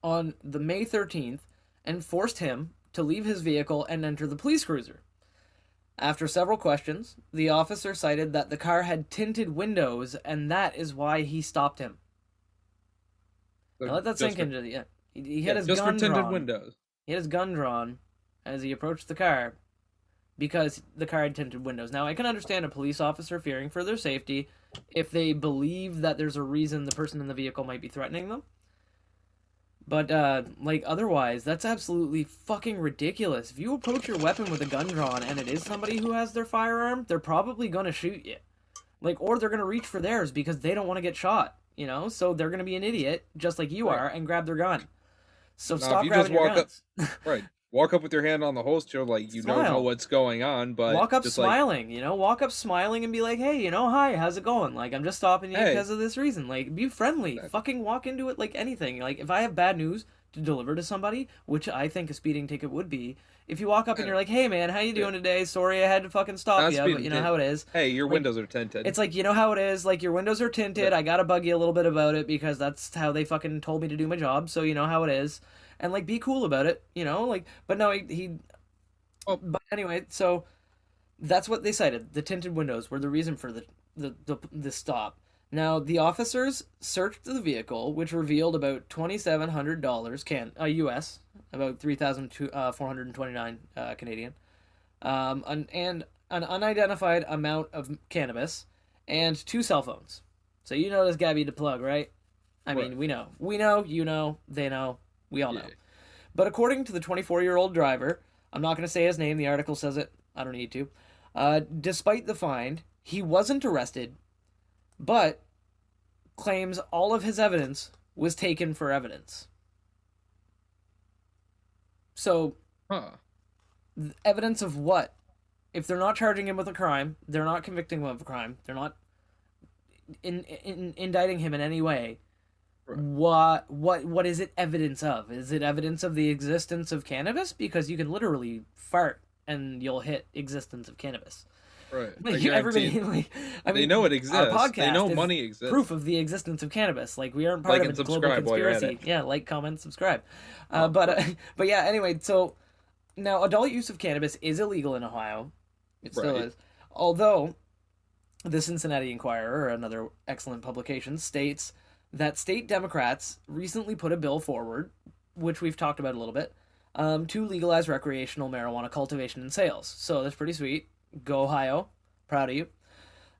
on the May 13th and forced him to leave his vehicle and enter the police cruiser. After several questions, the officer cited that the car had tinted windows and that is why he stopped him. Now let that sink for- into the yeah. He, he yeah, had his just gun for tinted drawn. windows. He had his gun drawn as he approached the car because the car had tinted windows. Now, I can understand a police officer fearing for their safety if they believe that there's a reason the person in the vehicle might be threatening them. But, uh, like, otherwise, that's absolutely fucking ridiculous. If you approach your weapon with a gun drawn and it is somebody who has their firearm, they're probably gonna shoot you. Like, or they're gonna reach for theirs because they don't want to get shot, you know? So they're gonna be an idiot, just like you Right. are, and grab their gun. So Now, stop grabbing your walk up- guns. Right. Walk up with your hand on the holster like you don't know what's going on, but walk up just like smiling, you know, walk up smiling and be like, "Hey, you know, hi, how's it going? Like, I'm just stopping you Hey. because of this reason. Like, be friendly. Fucking walk into it like anything. Like, if I have bad news to deliver to somebody, which I think a speeding ticket would be, if you walk up and you're like, "Hey, man, how you Yeah. doing today? Sorry, I had to fucking stop you, but you know how it is." hey, your like, windows are tinted. It's like you know how it is. Like your windows are tinted. Yeah. I gotta bug you a little bit about it because that's how they fucking told me to do my job. So you know how it is, and like be cool about it. You know, like but no, he. he Oh. But anyway, so that's what they cited. The tinted windows were the reason for the the the, the stop. Now the officers searched the vehicle, which revealed about twenty seven hundred dollars can uh, U.S. about three thousand four hundred and twenty nine uh, Canadian, um, an, and an unidentified amount of cannabis and two cell phones. So you know this guy Gabby to plug, right? I mean, Right. we know, we know, you know, they know, we all know. Yeah. But according to the 24 year old driver, I'm not going to say his name, the article says it, I don't need to. Uh, despite the find, he wasn't arrested, but claims all of his evidence was taken for evidence. So, Huh. th- evidence of what? If they're not charging him with a crime, they're not convicting him of a crime, they're not in, in, indicting him in any way. Right. What what what is it evidence of? Is it evidence of the existence of cannabis? Because you can literally fart and you'll hit existence of cannabis. Right. Like, I guarantee everybody, like, I they mean, know it our exists. They know is money exists. proof of the existence of cannabis. Like we aren't part Like of a global subscribe while you're at conspiracy. Yeah, like, comment, subscribe. Uh, Oh, but uh, but yeah. Anyway, so now adult use of cannabis is illegal in Ohio. It still Right. is. Although the Cincinnati Enquirer, another excellent publication, states that state Democrats recently put a bill forward, which we've talked about a little bit, um, to legalize recreational marijuana cultivation and sales. So that's pretty sweet. Go Ohio, proud of you.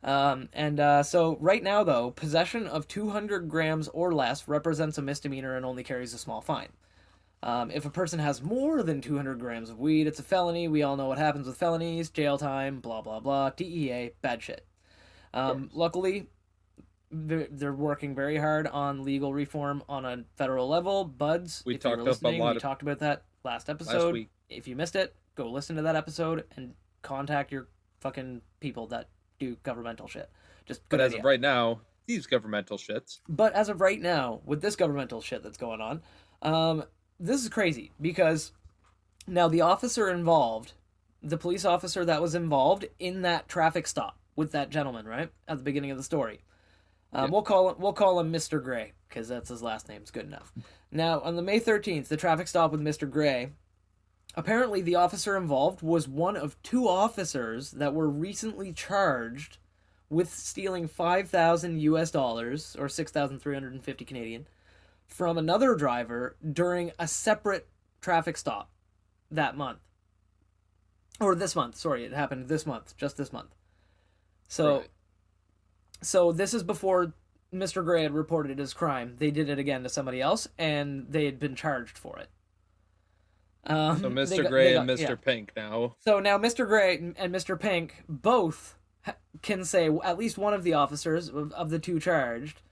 Um, and uh, so right now, though, possession of 200 grams or less represents a misdemeanor and only carries a small fine. Um, if a person has more than 200 grams of weed, it's a felony. We all know what happens with felonies, jail time, blah, blah, blah, DEA, bad shit. Um, luckily, they're they're working very hard on legal reform on a federal level. Buds, We if talked a listening, we of- talked about that last Last episode. week. If you missed it, go listen to that episode and contact your fucking people that do governmental shit. Just But as idea. of right now, these governmental shits. But as of right now, with this governmental shit that's going on, um, this is crazy because now the officer involved, the police officer that was involved in that traffic stop with that gentleman, right at the beginning of the story, um, Yeah. we'll call him we'll call him Mr. Gray because that's his last name. It's good enough. Now on the May thirteenth, the traffic stop with Mr. Gray. Apparently, the officer involved was one of two officers that were recently charged with stealing 5,000 US dollars or 6,350 Canadian from another driver during a separate traffic stop that month. Or this month, sorry, it happened this month, just this month. So Right. So this is before Mr. Gray had reported his crime. They did it again to somebody else and they had been charged for it. Um, So Mr. got- Gray they and Mr. yeah. Pink now. So now Mr. Gray and Mr. Pink both can say at least one of the officers of, of the two charged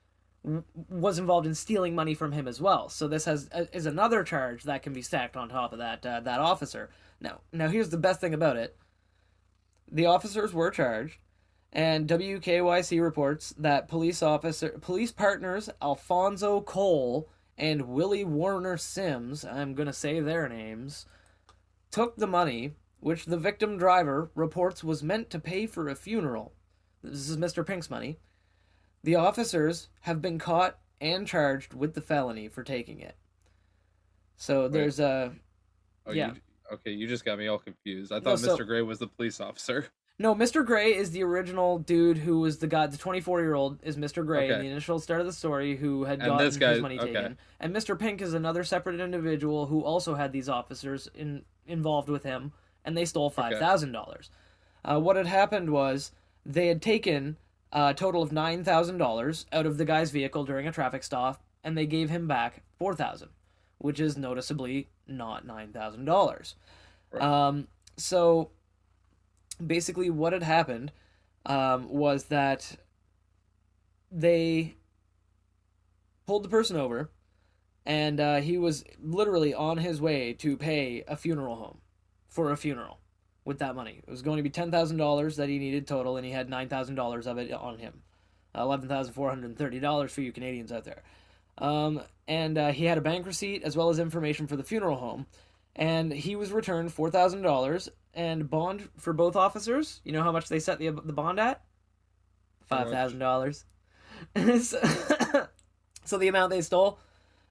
was involved in stealing money from him as well. So this has uh, is another charge that can be stacked on top of that uh, that officer. Now, now here's the best thing about it. The officers were charged, and WKYC reports that police officer police partners Alfonso Cole and Willie Warner Sims, I'm going to say their names, took the money which the victim driver reports was meant to pay for a funeral. This is Mr. Pink's money. The officers have been caught and charged with the felony for taking it. So there's a Oh, Yeah. You, okay, you just got me all confused. I No, thought so- Mr. Gray was the police officer. No. Mr. Gray is the original dude who was the guy. The 24 year old is Mr. Gray in the initial start of the story who had gotten his money okay. taken. And Mr. Pink is another separate individual who also had these officers in involved with him, and they stole five thousand dollars. Uh, what had happened was they had taken a total of nine thousand dollars out of the guy's vehicle during a traffic stop, and they gave him back four thousand, which is noticeably not nine thousand dollars. Right. Um, so basically, what had happened um, was that they pulled the person over, and uh, he was literally on his way to pay a funeral home for a funeral with that money. It was going to be ten thousand dollars that he needed total, and he had nine thousand dollars of it on him. Eleven thousand four hundred and thirty dollars for you Canadians out there. Um, and uh, he had a bank receipt as well as information for the funeral home, and he was returned four thousand dollars and bond for both officers. You know how much they set the the bond at? Five thousand dollars. So the amount they stole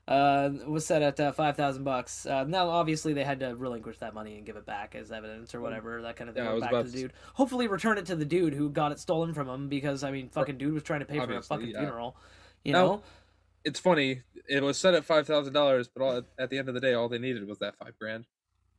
uh, was set at uh, five thousand bucks. Uh, now, obviously, they had to relinquish that money and give it back as evidence or whatever, that kind of thing. Yeah, back to the dude. Hopefully, return it to the dude who got it stolen from him because I mean, fucking dude was trying to pay for a fucking yeah. funeral. You Now- know, It's funny. It was set at five thousand dollars, but all, at the end of the day, all they needed was that five grand.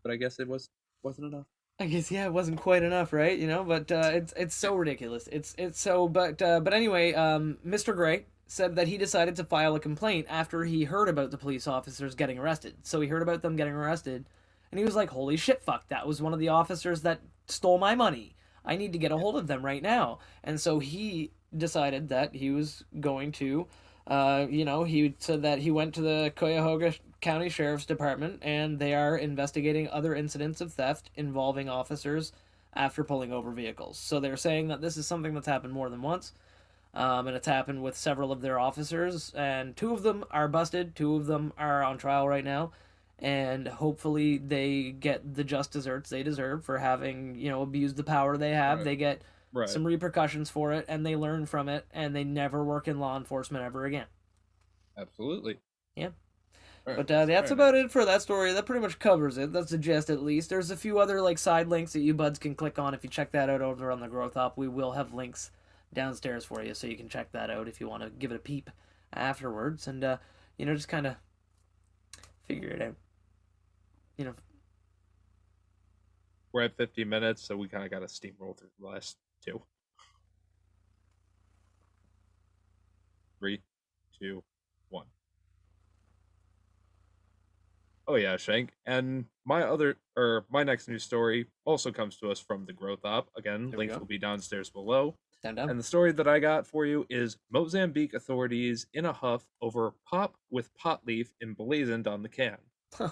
But I guess it was wasn't enough. I guess yeah, it wasn't quite enough, right? You know, but uh, it's it's so ridiculous. It's it's so but uh, but anyway, um, Mr. Gray said that he decided to file a complaint after he heard about the police officers getting arrested. So he heard about them getting arrested, and he was like, "Holy shit, fuck! That was one of the officers that stole my money. I need to get a hold of them right now." And so he decided that he was going to. Uh, you know, he said that he went to the Cuyahoga County Sheriff's Department and they are investigating other incidents of theft involving officers after pulling over vehicles. So they're saying that this is something that's happened more than once. Um, and it's happened with several of their officers, and two of them are busted, two of them are on trial right now, and hopefully they get the just desserts they deserve for having, you know, abused the power they have. Right. They get Right. some repercussions for it, and they learn from it, and they never work in law enforcement ever again. Absolutely. Yeah. Alright, But uh, that's fair about it for that story. That pretty much covers it. That's the gist, at least. There's a few other like side links that you buds can click on if you check that out over on the Growth Op. We will have links downstairs for you, so you can check that out if you want to give it a peep afterwards, and uh, you know just kind of figure it out. You know, We're at 50 minutes, so we kind of got to steamroll through the last two. Three, two, one. Oh yeah, Shank. And my other or my next news story also comes to us from the Growth Op. Again, links go. will be downstairs below. down down. And the story that I got for you is Mozambique authorities in a huff over pop with pot leaf emblazoned on the can. Huh.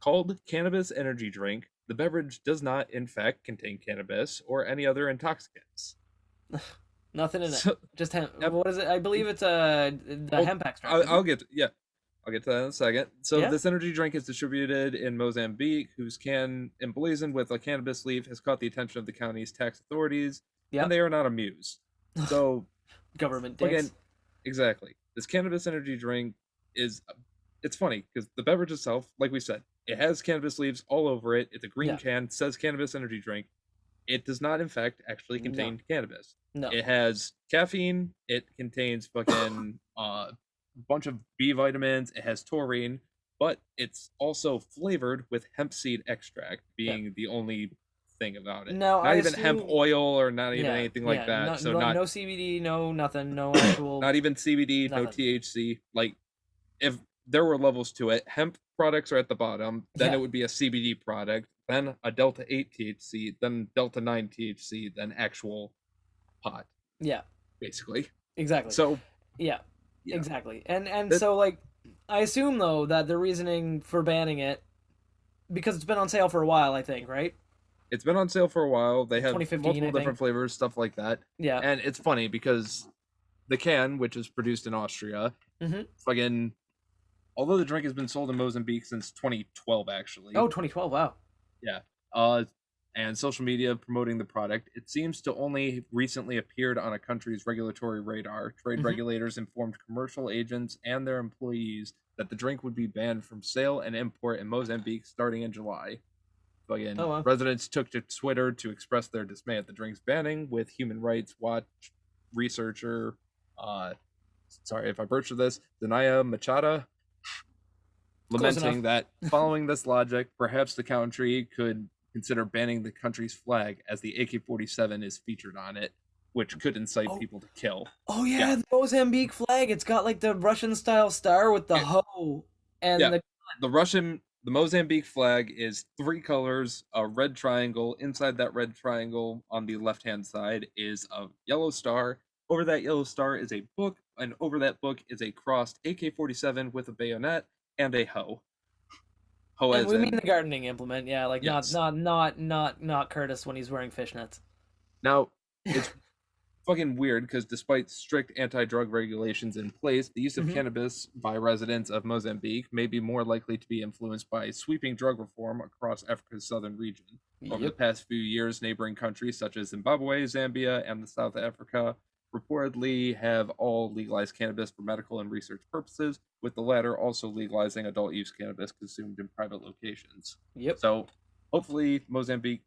Called cannabis energy drink, the beverage does not, in fact, contain cannabis or any other intoxicants. Nothing in it. Just hemp. Yep. What is it? I believe it's uh the Oh, hemp extract. I'll, I'll get to, yeah, I'll get to that in a second. So Yeah. this energy drink is distributed in Mozambique, whose can emblazoned with a cannabis leaf has caught the attention of the county's tax authorities, Yep. and they are not amused. So government dicks. again, exactly, this cannabis energy drink is it's funny because the beverage itself, like we said, it has cannabis leaves all over it. It's a green Yeah. can, says cannabis energy drink. It does not, in fact, actually No. contain cannabis. no. It has caffeine. It contains fucking uh, bunch of B vitamins. It has taurine, but it's also flavored with hemp seed extract, being the only thing about it. No, not I even hemp oil or not even Yeah, anything like yeah, that. No, so no, not no CBD, no nothing, no actual. not even CBD, no THC. Like if there were levels to it, hemp products are at the bottom. Then Yeah. it would be a CBD product, then a Delta Eight THC, then Delta Nine THC, then actual pot, yeah, basically. exactly. So yeah, yeah. exactly. And and That- so like, I assume though that the reasoning for banning it, because it's been on sale for a while, I think, right? It's been on sale for a while. They have 2015, multiple I think. different flavors, stuff like that. Yeah. And it's funny because the can, which is produced in Austria, Mhm. fucking, although the drink has been sold in Mozambique since 2012, actually. Oh, 2012. Wow. Yeah. Uh, and social media promoting the product, it seems to only recently appeared on a country's regulatory radar. Trade Mhm. regulators informed commercial agents and their employees that the drink would be banned from sale and import in Mozambique starting in July. Fucking Oh, wow. residents took to Twitter to express their dismay at the drink's banning, with Human Rights Watch researcher, uh, sorry if I butcher this, Danaya Machada, lamenting that following this logic, perhaps the country could consider banning the country's flag as the AK-47 is featured on it, which could incite Oh. people to kill. Oh yeah, Yeah. the Mozambique flag. It's got like the Russian style star with the Yeah. hoe and Yeah. the The Russian, the Mozambique flag is three colors, a red triangle. Inside that red triangle on the left-hand side is a yellow star. Over that yellow star is a book, and over that book is a crossed AK-47 with a bayonet and a hoe. And we mean the gardening implement. Yeah, like Yes. not not not not not Curtis when he's wearing fishnets. Now, it's fucking weird because despite strict anti-drug regulations in place, the use of Mhm. cannabis by residents of Mozambique may be more likely to be influenced by sweeping drug reform across Africa's southern region. Over the past few years, neighboring countries such as Zimbabwe, Zambia, and the South Africa reportedly have all legalized cannabis for medical and research purposes, with the latter also legalizing adult use cannabis consumed in private locations. Yep. So hopefully Mozambique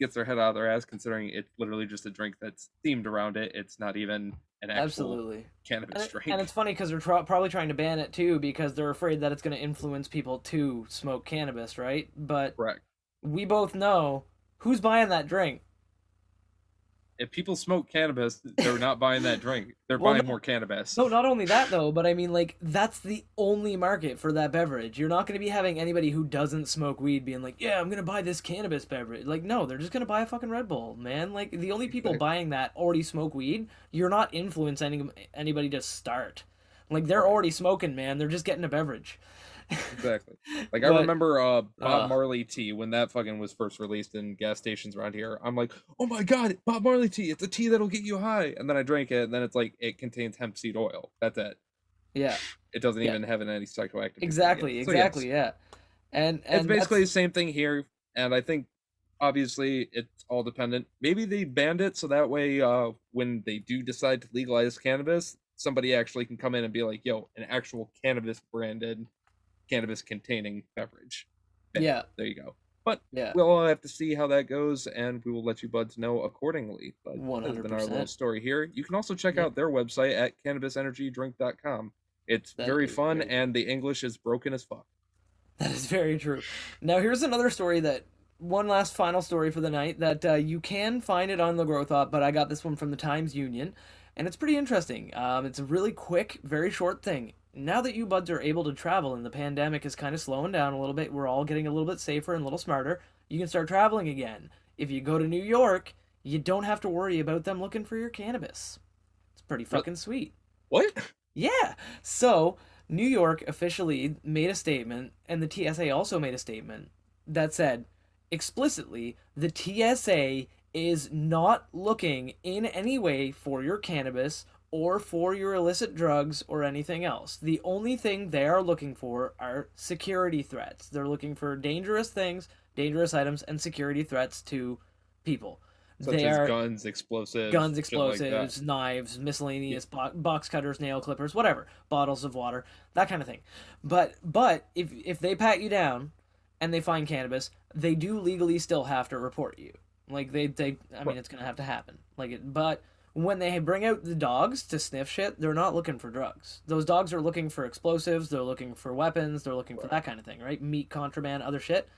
gets their head out of their ass considering it's literally just a drink that's themed around it. It's not even an actual Absolutely. cannabis And, drink. and it's funny because they're probably trying to ban it too because they're afraid that it's going to influence people to smoke cannabis, right? But Correct. we both know who's buying that drink. If people smoke cannabis, they're not buying that drink. They're Well, buying more cannabis. No, not only that though, but I mean like that's the only market for that beverage. You're not going to be having anybody who doesn't smoke weed being like, "Yeah, I'm going to buy this cannabis beverage." Like, no, they're just going to buy a fucking Red Bull, man. Like the only people Exactly. buying that already smoke weed. You're not influencing anybody to start. Like they're already smoking, man. They're just getting a beverage. Exactly. Like I remember uh Bob uh. Marley tea when that fucking was first released in gas stations around here. I'm like, oh my god, Bob Marley tea! It's a tea that'll get you high. And then I drank it, and then it's like it contains hemp seed oil. That's it. Yeah, It doesn't Yeah. even have any psychoactive. exactly. So, yes, exactly, yeah. And and it's basically the same thing here and i think obviously it's all dependent maybe they banned it so that way uh when they do decide to legalize cannabis somebody actually can come in and be like yo an actual cannabis branded cannabis containing beverage Bam, Yeah. there you go but yeah. we'll all have to see how that goes and we will let you buds know accordingly but that's been our little story here you can also check Yeah. out their website at cannabisenergydrink.com it's That very fun and the english is broken as fuck That is very true. Now, here's another story that one last final story for the night that uh, you can find it on the Growth Op, but I got this one from the Times Union, and it's pretty interesting. Um, it's a really quick, very short thing. Now that you buds are able to travel and the pandemic is kind of slowing down a little bit, we're all getting a little bit safer and a little smarter. You can start traveling again. If you go to New York, you don't have to worry about them looking for your cannabis. It's pretty fucking sweet. what Yeah. So New York officially made a statement, and the TSA also made a statement that said explicitly the TSA is not looking in any way for your cannabis or for your illicit drugs or anything else. The only thing they are looking for are security threats. They're looking for dangerous things, dangerous items, and security threats to people. Such they as are guns, explosives, guns, shit like explosives, knives, miscellaneous bo- box cutters, nail clippers, whatever, bottles of water, that kind of thing. But but if if they pat you down and they find cannabis, they do legally still have to report you. Like they they I mean it's gonna have to happen. Like it, but when they bring out the dogs to sniff shit, they're not looking for drugs. Those dogs are looking for explosives. They're looking for weapons. They're looking for that kind of thing, right? Meat contraband, other shit.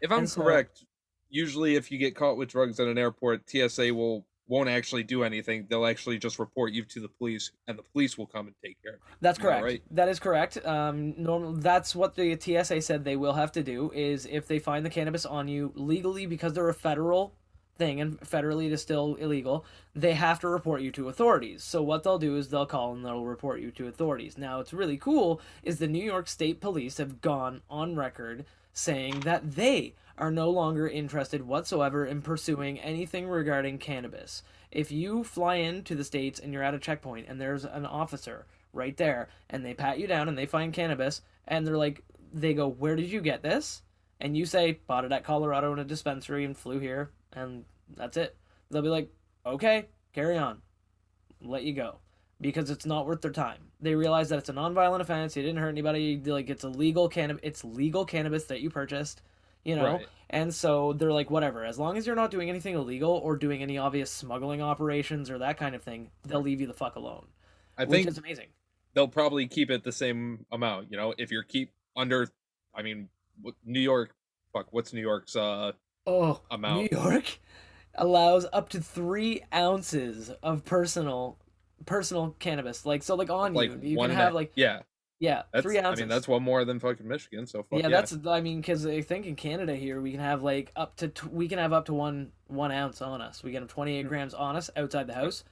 If I'm so- correct, usually if you get caught with drugs at an airport, TSA will won't actually do anything. They'll actually just report you to the police, and the police will come and take care of it. That's correct. right? That is correct. Um, normal. That's what the TSA said they will have to do is if they find the cannabis on you legally because they're a federal thing and federally it is still illegal, they have to report you to authorities. So what they'll do is they'll call and they'll report you to authorities. Now, what's really cool is the New York State Police have gone on record saying that they are no longer interested whatsoever in pursuing anything regarding cannabis. If you fly into the States and you're at a checkpoint and there's an officer right there and they pat you down and they find cannabis and they're like, they go, Where did you get this? And you say, Bought it at Colorado in a dispensary and flew here and that's it. They'll be like, Okay, carry on. Let you go. Because it's not worth their time. They realize that it's a nonviolent offense. You didn't hurt anybody. Like it's a legal cannabis. It's legal cannabis that you purchased. You know, Right. and so they're like, whatever, as long as you're not doing anything illegal or doing any obvious smuggling operations or that kind of thing, they'll leave you the fuck alone. I which think it's amazing. they'll probably keep it the same amount. You know, if you're keep under, I mean, New York, fuck, what's New York's uh Oh, amount? New York allows up to three ounces of personal personal cannabis. Like so, like on like you, you can have like yeah, yeah, that's three ounces. I mean, that's one more than fucking Michigan. So fuck yeah, yeah, that's I mean, because I think in Canada here we can have like up to t- we can have up to one one ounce on us. We can have twenty eight Hmm. grams on us outside the house.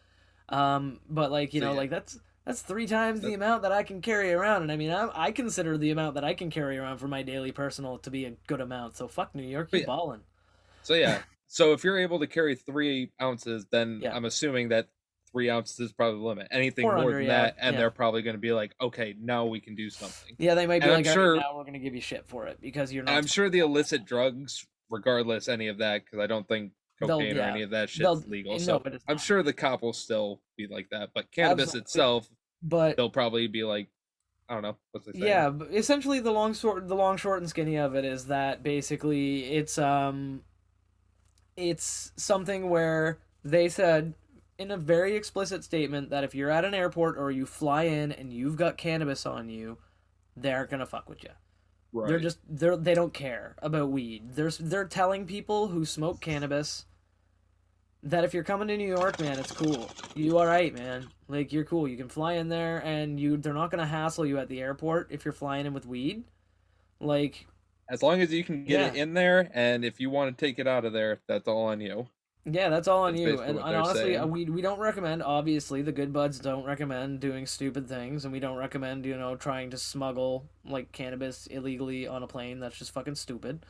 Um, but like you So, know, yeah. like that's that's three times the amount that I can carry around, and I mean, I I consider the amount that I can carry around for my daily personal to be a good amount. So fuck New York, you yeah. ballin'. So yeah, so if you're able to carry three ounces, then Yeah. I'm assuming that three ounces is probably the limit. Anything Or more under, than yeah, that, and yeah. they're probably going to be like, okay, now we can do something. Yeah, they might be And I'm like, "All right, sure- now we're gonna give you shit for it because you're not. I'm sure the illicit drugs, regardless any of that, because I don't think cocaine yeah, or any of that they'll- shit's legal. So but it's I'm sure the cop will still be like that. But cannabis Absolutely. itself, but they'll probably be like, I don't know, what's they say? yeah, but essentially the long short, the long short and skinny of it is that basically it's um, it's something where they said in a very explicit statement that if you're at an airport or you fly in and you've got cannabis on you, they're gonna fuck with you. right. They're just they're they don't care about weed. They're they're telling people who smoke cannabis that if you're coming to New York, man, it's cool. You all right, man? Like you're cool. You can fly in there, and you they're not gonna hassle you at the airport if you're flying in with weed. Like as long as you can get it in there, and if you want to take it out of there, that's all on you. Yeah, that's all on That's you. And, and honestly, uh, saying. we we don't recommend. Obviously, the good buds don't recommend doing stupid things, and we don't recommend you know trying to smuggle like cannabis illegally on a plane. That's just fucking stupid.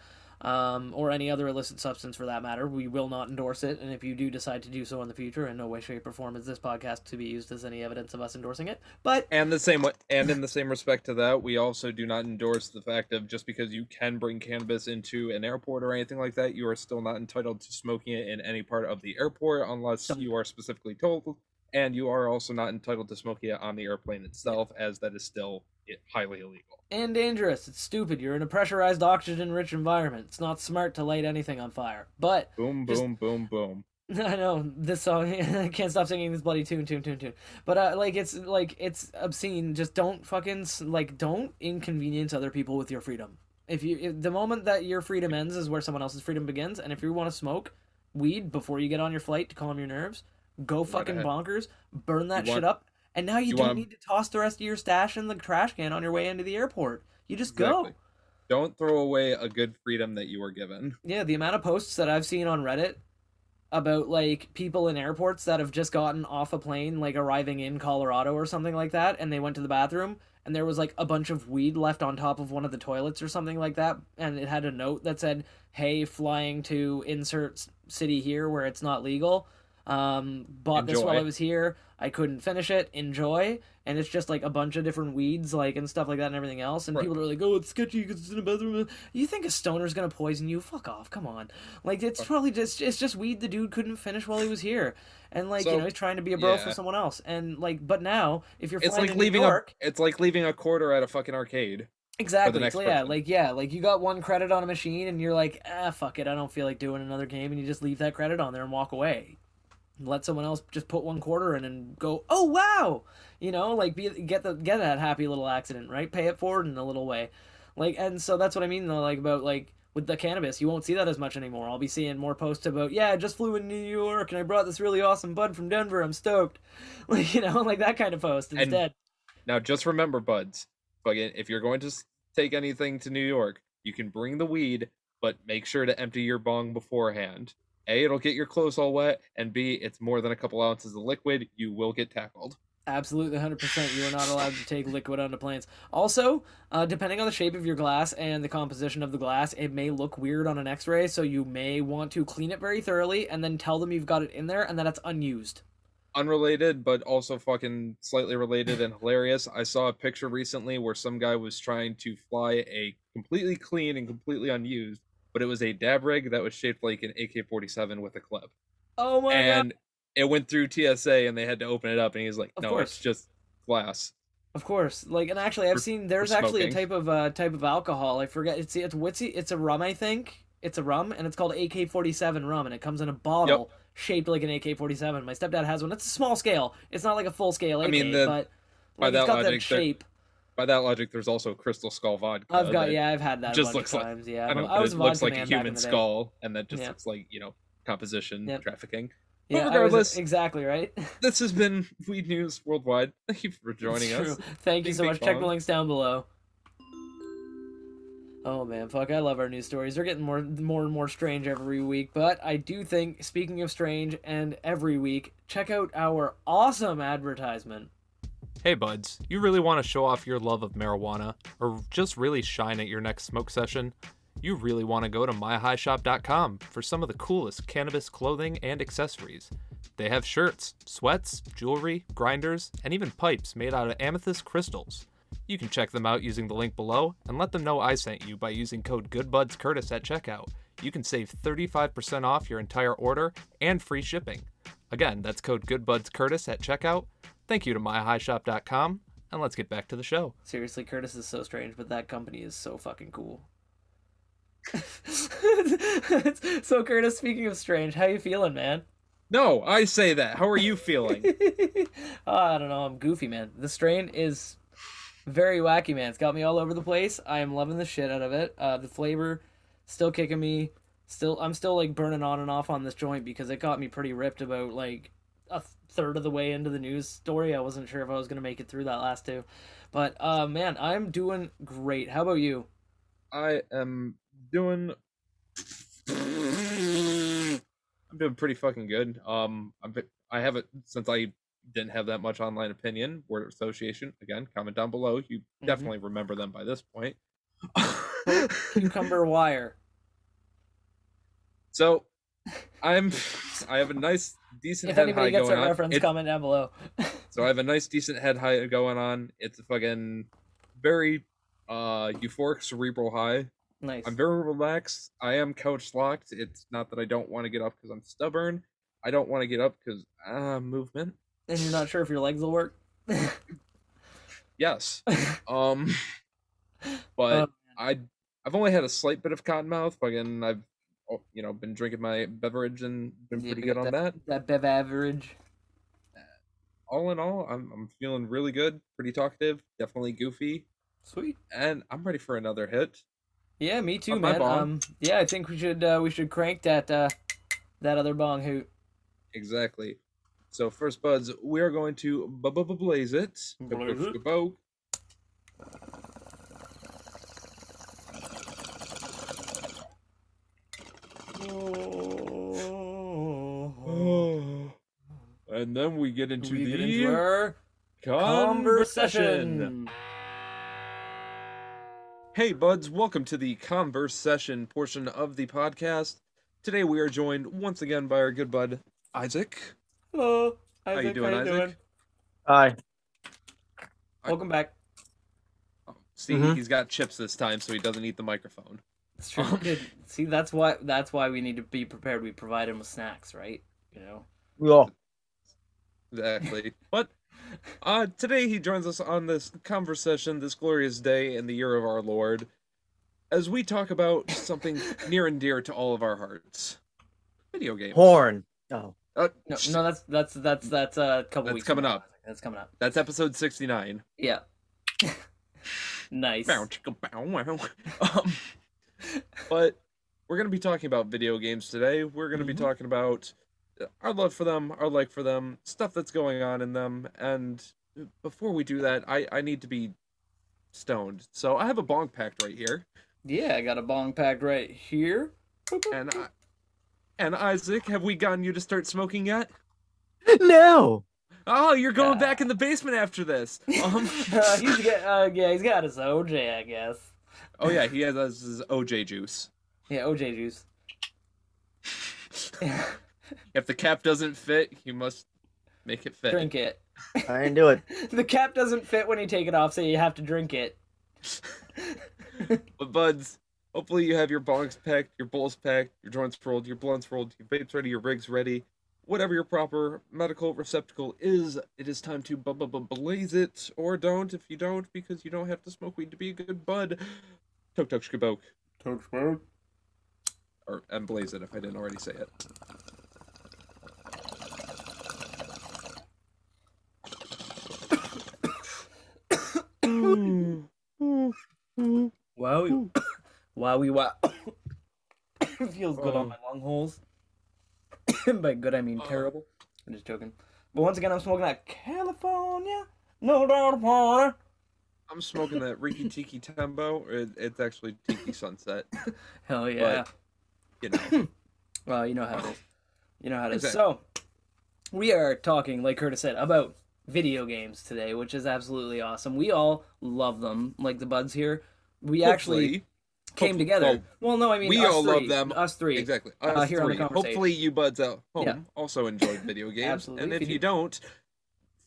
Um, or any other illicit substance for that matter. We will not endorse it, and if you do decide to do so in the future, in no way, shape, or form is this podcast to be used as any evidence of us endorsing it. But And the same way, and in the same respect to that, we also do not endorse the fact of just because you can bring cannabis into an airport or anything like that, you are still not entitled to smoking it in any part of the airport unless you are specifically told. And you are also not entitled to smoke it on the airplane itself, as that is still highly illegal. and dangerous. It's stupid. You're in a pressurized, oxygen-rich environment. It's not smart to light anything on fire. But Boom, Just- boom, boom, boom. I know this song. I can't stop singing this bloody tune, tune, tune, tune. But uh, like it's like it's obscene. Just don't fucking like don't inconvenience other people with your freedom. If you if the moment that your freedom ends is where someone else's freedom begins, and if you want to smoke weed before you get on your flight to calm your nerves, go Right fucking ahead. bonkers, burn that You shit up, and now you, you don't wanna- need to toss the rest of your stash in the trash can on your way into the airport. You just go. Don't throw away a good freedom that you were given. Yeah, the amount of posts that I've seen on Reddit about like people in airports that have just gotten off a plane, like arriving in Colorado or something like that, and they went to the bathroom and there was like a bunch of weed left on top of one of the toilets or something like that, and it had a note that said, "Hey, flying to insert city here where it's not legal. Um, bought this while I was here. I couldn't finish it. Enjoy, and it's just like a bunch of different weeds, like and stuff like that, and everything else. And Right. people are like, "Oh, it's sketchy because it's in a bedroom." You think a stoner's gonna poison you? Fuck off! Come on. Like it's probably just it's just weed the dude couldn't finish while he was here, and like you know he's trying to be a bro for someone else. And like, but now if you're It's flying like to leaving New York, a it's like leaving a quarter at a fucking arcade. Exactly. So yeah, person. like yeah, like you got one credit on a machine and you're like, ah, fuck it, I don't feel like doing another game, and you just leave that credit on there and walk away. Let someone else just put one quarter in and go, oh wow, you know, like be get the get that happy little accident, right? Pay it forward in a little way, like, and so that's what I mean though, like about like with the cannabis, you won't see that as much anymore. I'll be seeing more posts about, yeah, I just flew in New York and I brought this really awesome bud from Denver. I'm stoked, like you know, like that kind of post And- instead. Now, just remember, buds, fucking, if you're going to take anything to New York, you can bring the weed, but make sure to empty your bong beforehand. A, it'll get your clothes all wet, and B, it's more than a couple ounces of liquid. You will get tackled. Absolutely, 100%. You are not allowed to take liquid onto planes. Also, uh, depending on the shape of your glass and the composition of the glass, it may look weird on an x ray, so you may want to clean it very thoroughly and then tell them you've got it in there and that it's unused. Unrelated, but also fucking slightly related and hilarious. I saw a picture recently where some guy was trying to fly a completely clean and completely unused, but it was a dab rig that was shaped like an AK 47 with a clip. Oh my god. and it went through TSA and they had to open it up and he's like, Of "No, course. it's just glass." Of course. Like, and actually, I've For- seen there's actually a type of uh, type of alcohol. I forget. It's it's what's? It's a rum, I think. It's a rum, and it's called AK forty seven rum, and it comes in a bottle shaped like an AK forty seven. My stepdad has one. It's a small scale. It's not like a full scale AK, I mean, the- but by like, that it's got that logic, there- shape. By that logic, there's also Crystal Skull vodka. I've got yeah, I've had that just looks of like- Yeah, I know, I was looks like a human in the day. skull, and that just Yeah. looks like you know composition Yep. trafficking. Yeah, I was- regardless- exactly right. This has been Weed News Worldwide. Thank you for joining us. Thank you so much. Check the links down below. Oh man, fuck! I love our news stories. They're getting more, more and more strange every week. But I do think, speaking of strange, and every week, check out our awesome advertisement. Hey buds, you really want to show off your love of marijuana or just really shine at your next smoke session? You really want to go to myhighshop.com for some of the coolest cannabis clothing and accessories. They have shirts, sweats, jewelry, grinders, and even pipes made out of amethyst crystals. You can check them out using the link below and let them know I sent you by using code GoodBudsCurtis at checkout. You can save 35% off your entire order and free shipping. Again, that's code GoodBudsCurtis at checkout. Thank you to myhighshop.com, and let's get back to the show. Seriously, Curtis is so strange, but that company is so fucking cool. so Curtis, speaking of strange, how you feeling, man? No, I say that. How are you feeling? oh, I don't know. I'm goofy, man. The strain is very wacky, man. It's got me all over the place. I am loving the shit out of it. Uh, the flavor still kicking me. Still, I'm still like burning on and off on this joint because it got me pretty ripped about like a third of the way into the news story. I wasn't sure if I was gonna make it through that last two, but uh, man, I'm doing great. How about you? I am doing. I'm doing pretty fucking good. Um, I'm, I haven't since I didn't have that much online opinion. Word association again. Comment down below. You Mm-hmm. definitely remember them by this point. Cucumber wire. so, I'm. I have a nice, decent If head anybody high gets going on. reference, comment down below. so I have a nice, decent head high going on. It's a fucking very uh euphoric cerebral high. nice. I'm very relaxed. I am couch locked. It's not that I don't want to get up because I'm stubborn. I don't want to get up because uh movement. And you're not sure if your legs will work. Yes. um but Oh, I I've only had a slight bit of cotton mouth. Again, I've you know been drinking my beverage and been Yeah, pretty good on that. that bev average. All in all, I'm I'm feeling really good. Pretty talkative. Definitely goofy, Sweet. and I'm ready for another hit. Yeah, me too, man. bong. Um, yeah, I think we should uh, we should crank that uh, that other bong hoot. Exactly. So first, buds, we are going to blaze it. Blaze it. And then we get into we the get into our conversation. conversation. Hey, buds, welcome to the converse session portion of the podcast. Today we are joined once again by our good bud Isaac. Hello. How you Isaac, doing, Isaac? Hi. Welcome back. Oh, See, Mhm. he's got chips this time, so he doesn't eat the microphone. It's true. Um, See, that's why that's why we need to be prepared. We provide him with snacks, right? You know. Yeah. Exactly. but uh, today he joins us on this conversation, this glorious day in the year of our Lord, as we talk about something near and dear to all of our hearts: video games. Horn. Oh. Uh, No, no, that's that's that's that's uh, a couple That's weeks. coming up. That's coming up. That's episode sixty-nine. Yeah. nice. Bow, chicka, bow, wow. um, but we're going to be talking about video games today. We're going to be Mhm. talking about our love for them, our like for them, stuff that's going on in them. And before we do that, I, I need to be stoned. So I have a bong packed right here. Yeah, I got a bong packed right here. And I, and Isaac, have we gotten you to start smoking yet? No. Oh, you're going Uh. back in the basement after this. Um, uh, he's got, uh, yeah, he's got his OJ, I guess. oh yeah, he has his OJ juice. Yeah, OJ juice. If the cap doesn't fit, you must make it fit. drink it. I didn't do it. The cap doesn't fit when you take it off, so you have to drink it. But buds, hopefully you have your bongs packed, your bowls packed, your joints rolled, your blunts rolled, your vapes ready, your rigs ready. Whatever your proper medical receptacle is, it is time to bu- bu- bu- blaze it, or don't if you don't, because you don't have to smoke weed to be a good bud. Tok tok shkaboke. Tok shkaboke. Or and blaze it if I didn't already say it. Wowie. Wowie wow. Feels good on Um. my lung holes. By good, I mean Uh. terrible. I'm just joking. But once again, I'm smoking that California. No doubt about it. I'm smoking that Riki Tiki Tembo. It, it's actually Tiki Sunset. Hell yeah. You know. Well, you know how it is. You know how it is. Exactly. So, we are talking, like Curtis said, about video games today, which is absolutely awesome. We all love them, like the buds here. We actually Hopefully- came together. well, Well, no, I mean, we us all three, love them. Us three. Exactly. uh, Us here on the conversation. Hopefully, you buds at home Yeah. also enjoyed video games. Absolutely. And If if you you do- don't,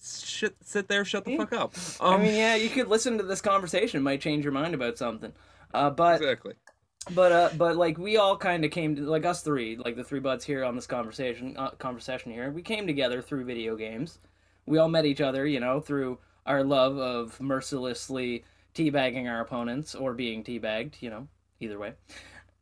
shit, sit there, shut the Yeah. fuck up. I Um, mean, yeah, you could listen to this conversation; might change your mind about something. Uh, but exactly. but uh, but like we all kind of came to like us three, like the three buds here on this conversation uh, conversation here. We came together through video games. We all met each other, you know, through our love of mercilessly teabagging our opponents or being teabagged, you know, either way.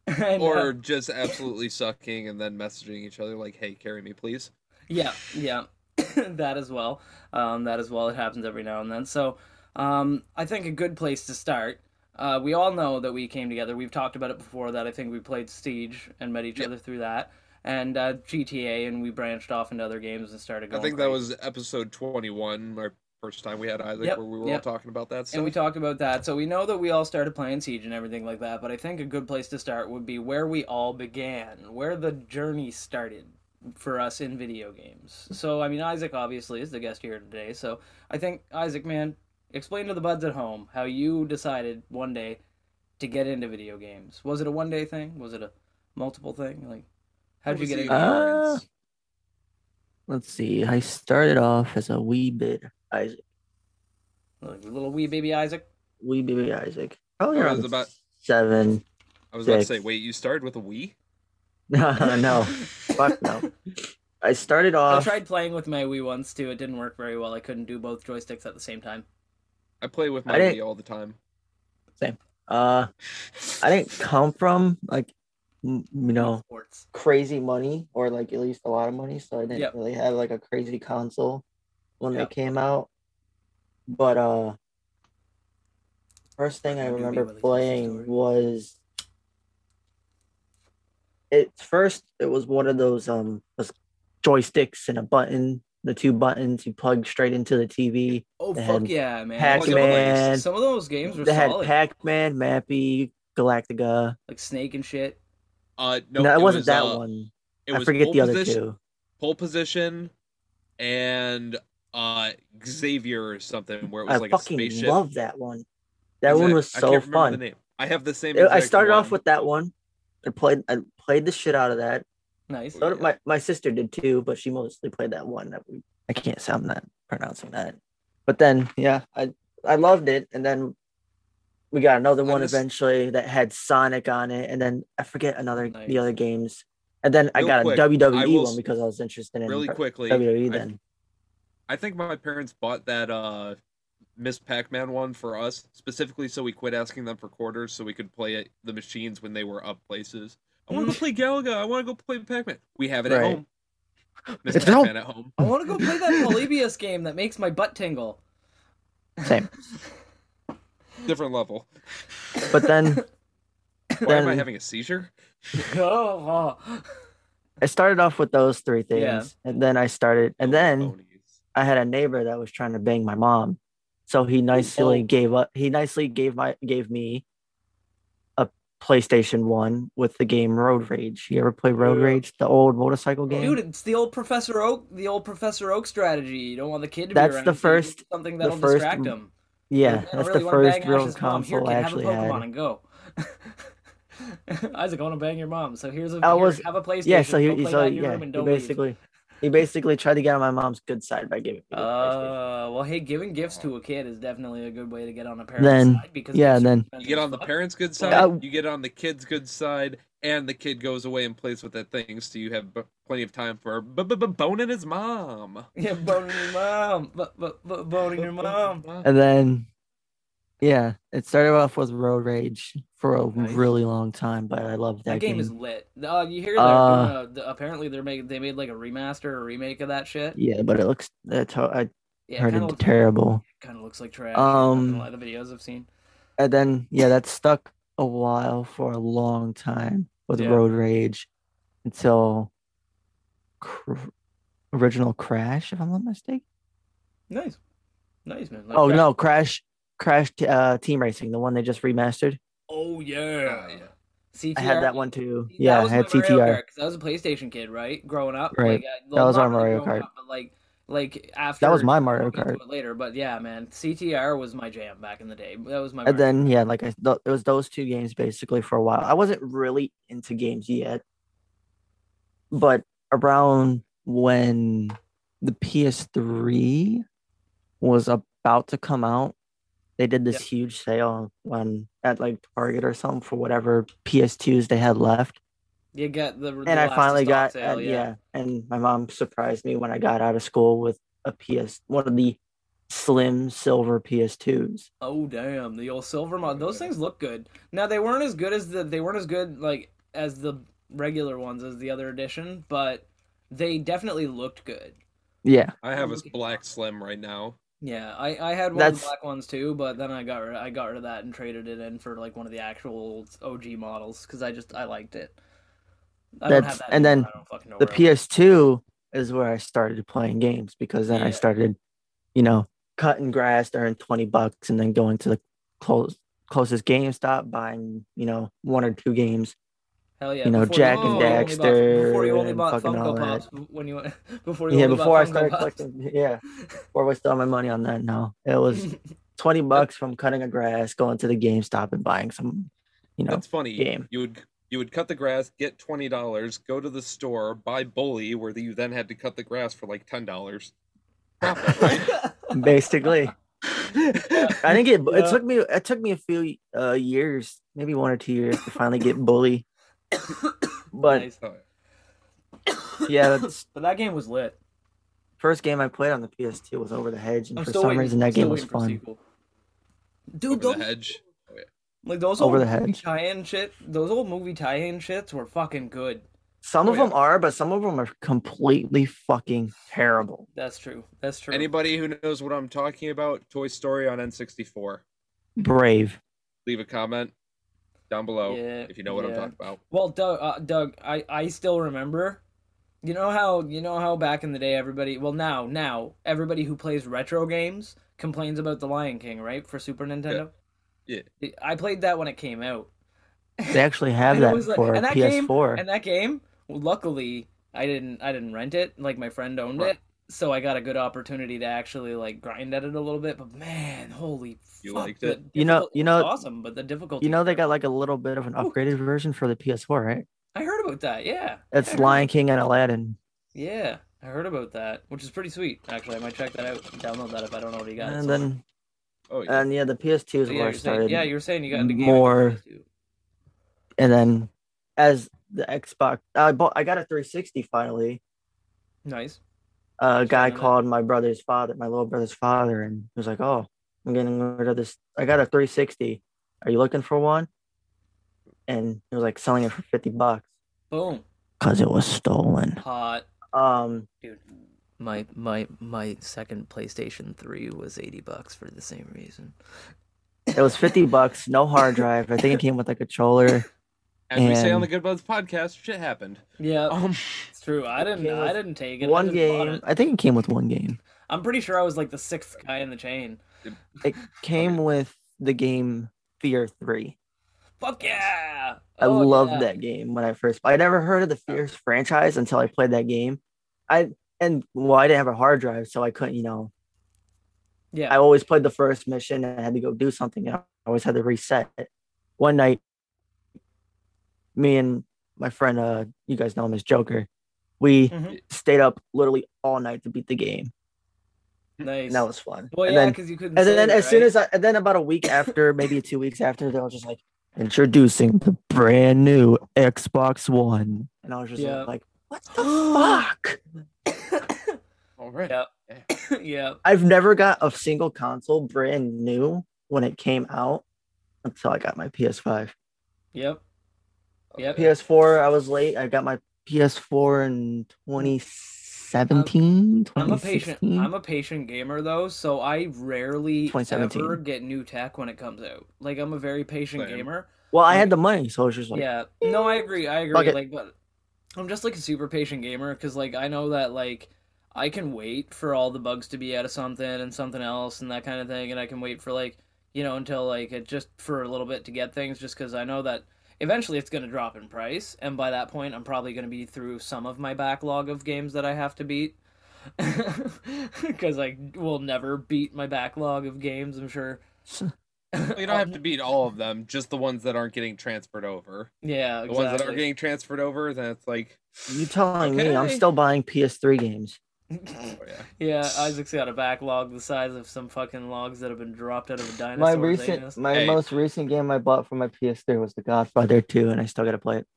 And, uh, Or just absolutely sucking and then messaging each other like, "Hey, carry me, please." Yeah, yeah, that as well. Um, that as well. It happens every now and then. So, um, I think a good place to start. Uh, we all know that we came together. We've talked about it before. That I think we played Siege and met each Yep. other through that, and uh, GTA, and we branched off into other games and started I going. think that crazy. was episode twenty-one, our first time we had Isaac, Yep, where we were yep. all talking about that stuff. And we talked about that. So we know that we all started playing Siege and everything like that. But I think a good place to start would be where we all began, where the journey started for us in video games. So, I mean, Isaac obviously is the guest here today. So I think, Isaac, man, explain to the buds at home how you decided one day to get into video games. Was it a one day thing? Was it a multiple thing? Like, how'd you get into Uh. Let's see. I started off as a wee bit Isaac. like, little wee baby Isaac? Wee baby Isaac. Probably Oh, I around was about- seven. I was about to say, wait, you started with a wee? no, no, fuck no. I started off. I tried playing with my Wii once too. It didn't work very well. I couldn't do both joysticks at the same time. I play with my didn't- Wii all the time. Same. Uh, I didn't come from like, m- you know, Sports. crazy money or like at least a lot of money, so I didn't Yep. really have like a crazy console when Yep. they came out. But uh, first thing I How remember really playing was it first. It was one of those um those joysticks and a button. The two buttons you plug straight into the TV. Oh They fuck yeah, man! Pac-Man. Some of those games were They had solid, Pac-Man, Mappy, Galactica. like Snake and shit. Uh, no, No, it, wasn't was, that uh, one. It I was forget the other position, two. Pole position, and uh Xavier or something, where it was I like a fucking spaceship. love that one. That one Exact- was I so can't fun. The name. I have the same. It- I exact started off with that one. I played I played the shit out of that. Nice. So did my my sister did too, but she mostly played that one that we. I can't say I'm not pronouncing that. But then, yeah, I I loved it, and then we got another one just- eventually that had Sonic on it, and then I forget another Nice. the other games, and then I got quick, a I WWE will one because I was interested in Really quickly, WWE I- then. I think my parents bought that uh Ms. Pac-Man one for us specifically so we quit asking them for quarters so we could play at the machines when they were up places. I want to go play Galaga. I want to go play Pac-Man. We have it at home. Miss It's at home. Pac-Man at home. I want to go play that Polybius game that makes my butt tingle. Same. Different level. But then Why am I having a seizure? oh, oh. I started off with those three things, Yeah. and then I started, and then Ponies. I had a neighbor that was trying to bang my mom, so he oh, nicely Oh. gave up. He nicely gave my gave me a PlayStation One with the game Road Rage. You ever play Road. Rage, the old motorcycle game? Dude, it's the old Professor Oak, the old Professor Oak strategy. You don't want the kid to That's be around. the so you do first- something that'll first distract him. yeah, I that's really the first real. Here, console kid, I have a actually Pokemon had. and go. Isaac, I want to bang your mom. So here's a I here, have a PlayStation. Yeah, so he, play so yeah, room and don't leave. Basically he basically tried to get on my mom's good side by giving me. Uh, well, hey, giving gifts to a kid is definitely a good way to get on a parent's Then- side because yeah, then- You get on the parents' good Uh, side, you get on the kid's good side, and the kid goes away and plays with that thing, so you have b- plenty of time for b- b- b- boning his mom. Yeah, boning your mom. But but but boning your mom. And then, yeah, it started off with Road Rage for a Nice. really long time, but I love that, That game game. is lit. Uh, you hear that? Uh, Uh, the, apparently, they're making they made like a remaster or remake of that shit. Yeah, but it looks. That's how I Yeah, heard it terrible. Kind of looks like trash. Um, Um, a lot of videos I've seen. And then yeah, that stuck a while for a long time with Yeah. Road Rage until cr- original Crash, if I'm not mistaken. Nice, nice man. Like oh Crash- no, Crash, Crash uh, Team Racing, the one they just remastered. Oh yeah. Oh, yeah. CTR. I had that one too. that Yeah, I had CTR. because I was a PlayStation kid, right? Growing up, Right. Like, uh, That was our Mario growing Kart. up, but like, like after That was my Mario we'll get to Kart. later, but yeah, man, CTR was my jam back in the day. That was my. And Mario then yeah, like I th- it was those two games basically for a while. I wasn't really into games yet, but around when the PS3 was about to come out, they did this Yep. huge sale on at like Target or something for whatever PS2s they had left. You get the. the and I finally got sale, uh, yeah. and my mom surprised me when I got out of school with a PS one of the slim silver PS2s. Oh damn, the old silver mod. Those things look good. Now they weren't as good as the they weren't as good like as the regular ones as the other edition, but they definitely looked good. Yeah. I have a black slim right now. Yeah, I, I had one of the black ones too, but then I got rid, I got rid of that and traded it in for like one of the actual OG models because I just I liked it. I don't That's- have that and then I don't know the where I went. PS2 is where I started playing games because then I started, you know, cutting grass, earning 20 bucks, and then going to the close, closest GameStop, buying, you know, one or two games. Hell yeah, you know, before Jak and before you bought- Daxter before you only and bought fucking all Funko that. Pops when you before you Yeah, before I started Pops. collecting, yeah, before I wasted all my money on that. No, it was 20 bucks from cutting a grass, going to the GameStop and buying some, you know, That's funny. game. You would you would cut the grass, get twenty dollars, go to the store, buy Bully, where you then had to cut the grass for like ten dollars. basically. I didn't get. It took me. It took me a few uh, years, maybe one or two years, to finally get bully. But Nice. yeah, that's but that game was lit. first game I played on the PS2 was Over the Hedge, and I'm for some waiting, reason that game was fun. sequel. Dude, Over those, the hedge. Oh, like those Over old the movie Hedge. tie-in shit, those old movie tie-in shits were fucking good. Some Oh, of yeah. them are, but some of them are completely fucking terrible. That's true. That's true. Anybody who knows what I'm talking about, Toy Story on N64, Brave. leave a comment down below Yeah, if you know what I'm talking about. Well, Doug, uh, Doug, I, I still remember. You know how you know how back in the day everybody well now now everybody who plays retro games complains about the Lion King right for Super Nintendo. Yeah. I played that when it came out. They actually have that was like- for and that game- PS4. And that game, luckily, I didn't I didn't rent it. Like my friend owned Right. it, so I got a good opportunity to actually like grind at it a little bit. But man, holy, You fuck, liked it? You know- you know- awesome, but the difficulty. you know they got like a little bit of an Ooh. upgraded version for the PS4, right? I heard about that. Yeah. It's Lion King and Aladdin. Yeah, I heard about that, which is pretty sweet. Actually, I might check that out. Download that if I don't know what already got. And somewhere. then Oh yeah. and yeah, the PS2 is So, yeah, where I you're saying, started. yeah, you were saying you got into more- And then as the Xbox, I bought, I got a 360 finally. Nice. A guy called my brother's father, my little brother's father, and he was like, "Oh, I'm getting rid of this. I got a 360. Are you looking for one?" And he was like selling it for 50 bucks Boom. because it was stolen. Hot. Um, Dude. My my my second PlayStation 3 was 80 bucks for the same reason. it was 50 bucks, no hard drive. I think it came with a controller. As we say on the Good Buds podcast, shit happened. Yeah, Um, it's true. I didn't I didn't take it. One bought game. it. I think it came with one game. I'm pretty sure I was like the sixth guy in the chain. It came with the game Fear 3. Fuck yeah! I Oh, loved yeah. that game when I first. I never heard of the Fierce franchise until I played that game. I and well, I didn't have a hard drive, so I couldn't. You know, Yeah. I always played the first mission and I had to go do something. And I always had to reset. One night, me and my friend, uh, you guys know him as Joker, we Mhm. stayed up literally all night to beat the game. Nice. And that was fun. well, and yeah, then, because you couldn't. and then, it, as soon as I, and then about a week after, maybe two weeks after, they were just like introducing the brand new Xbox One, and I was just Yeah. like, what the fuck? all right. Yeah. Yeah. yeah. I've never got a single console brand new when it came out until I got my PS5. Yep. Yep. PS4, I was late. I got my PS4 in 2017, I'm a patient. I'm a patient gamer though, so I rarely 2017. ever get new tech when it comes out. Like I'm a very patient Same. gamer. well, I had the money, so I was just like, yeah. No, I agree. I agree. it. Like, but I'm just like a super patient gamer because like I know that like I can wait for all the bugs to be out of something and something else and that kind of thing, and I can wait for like you know until like it just for a little bit to get things, just because I know that eventually it's gonna drop in price, and by that point I'm probably gonna be through some of my backlog of games that I have to beat. Because I will never beat my backlog of games, I'm sure. Well, you don't have to beat all of them, just the ones that aren't getting transferred over. Yeah, The ones that are getting transferred over, then it's like, you telling me I'm still buying PS3 games? Oh yeah. Yeah, Isaac's got a backlog the size of some fucking logs that have been dropped out of a dinosaur. My recent, my Hey. most recent game I bought for my PS3 was The Godfather 2, and I still gotta play it.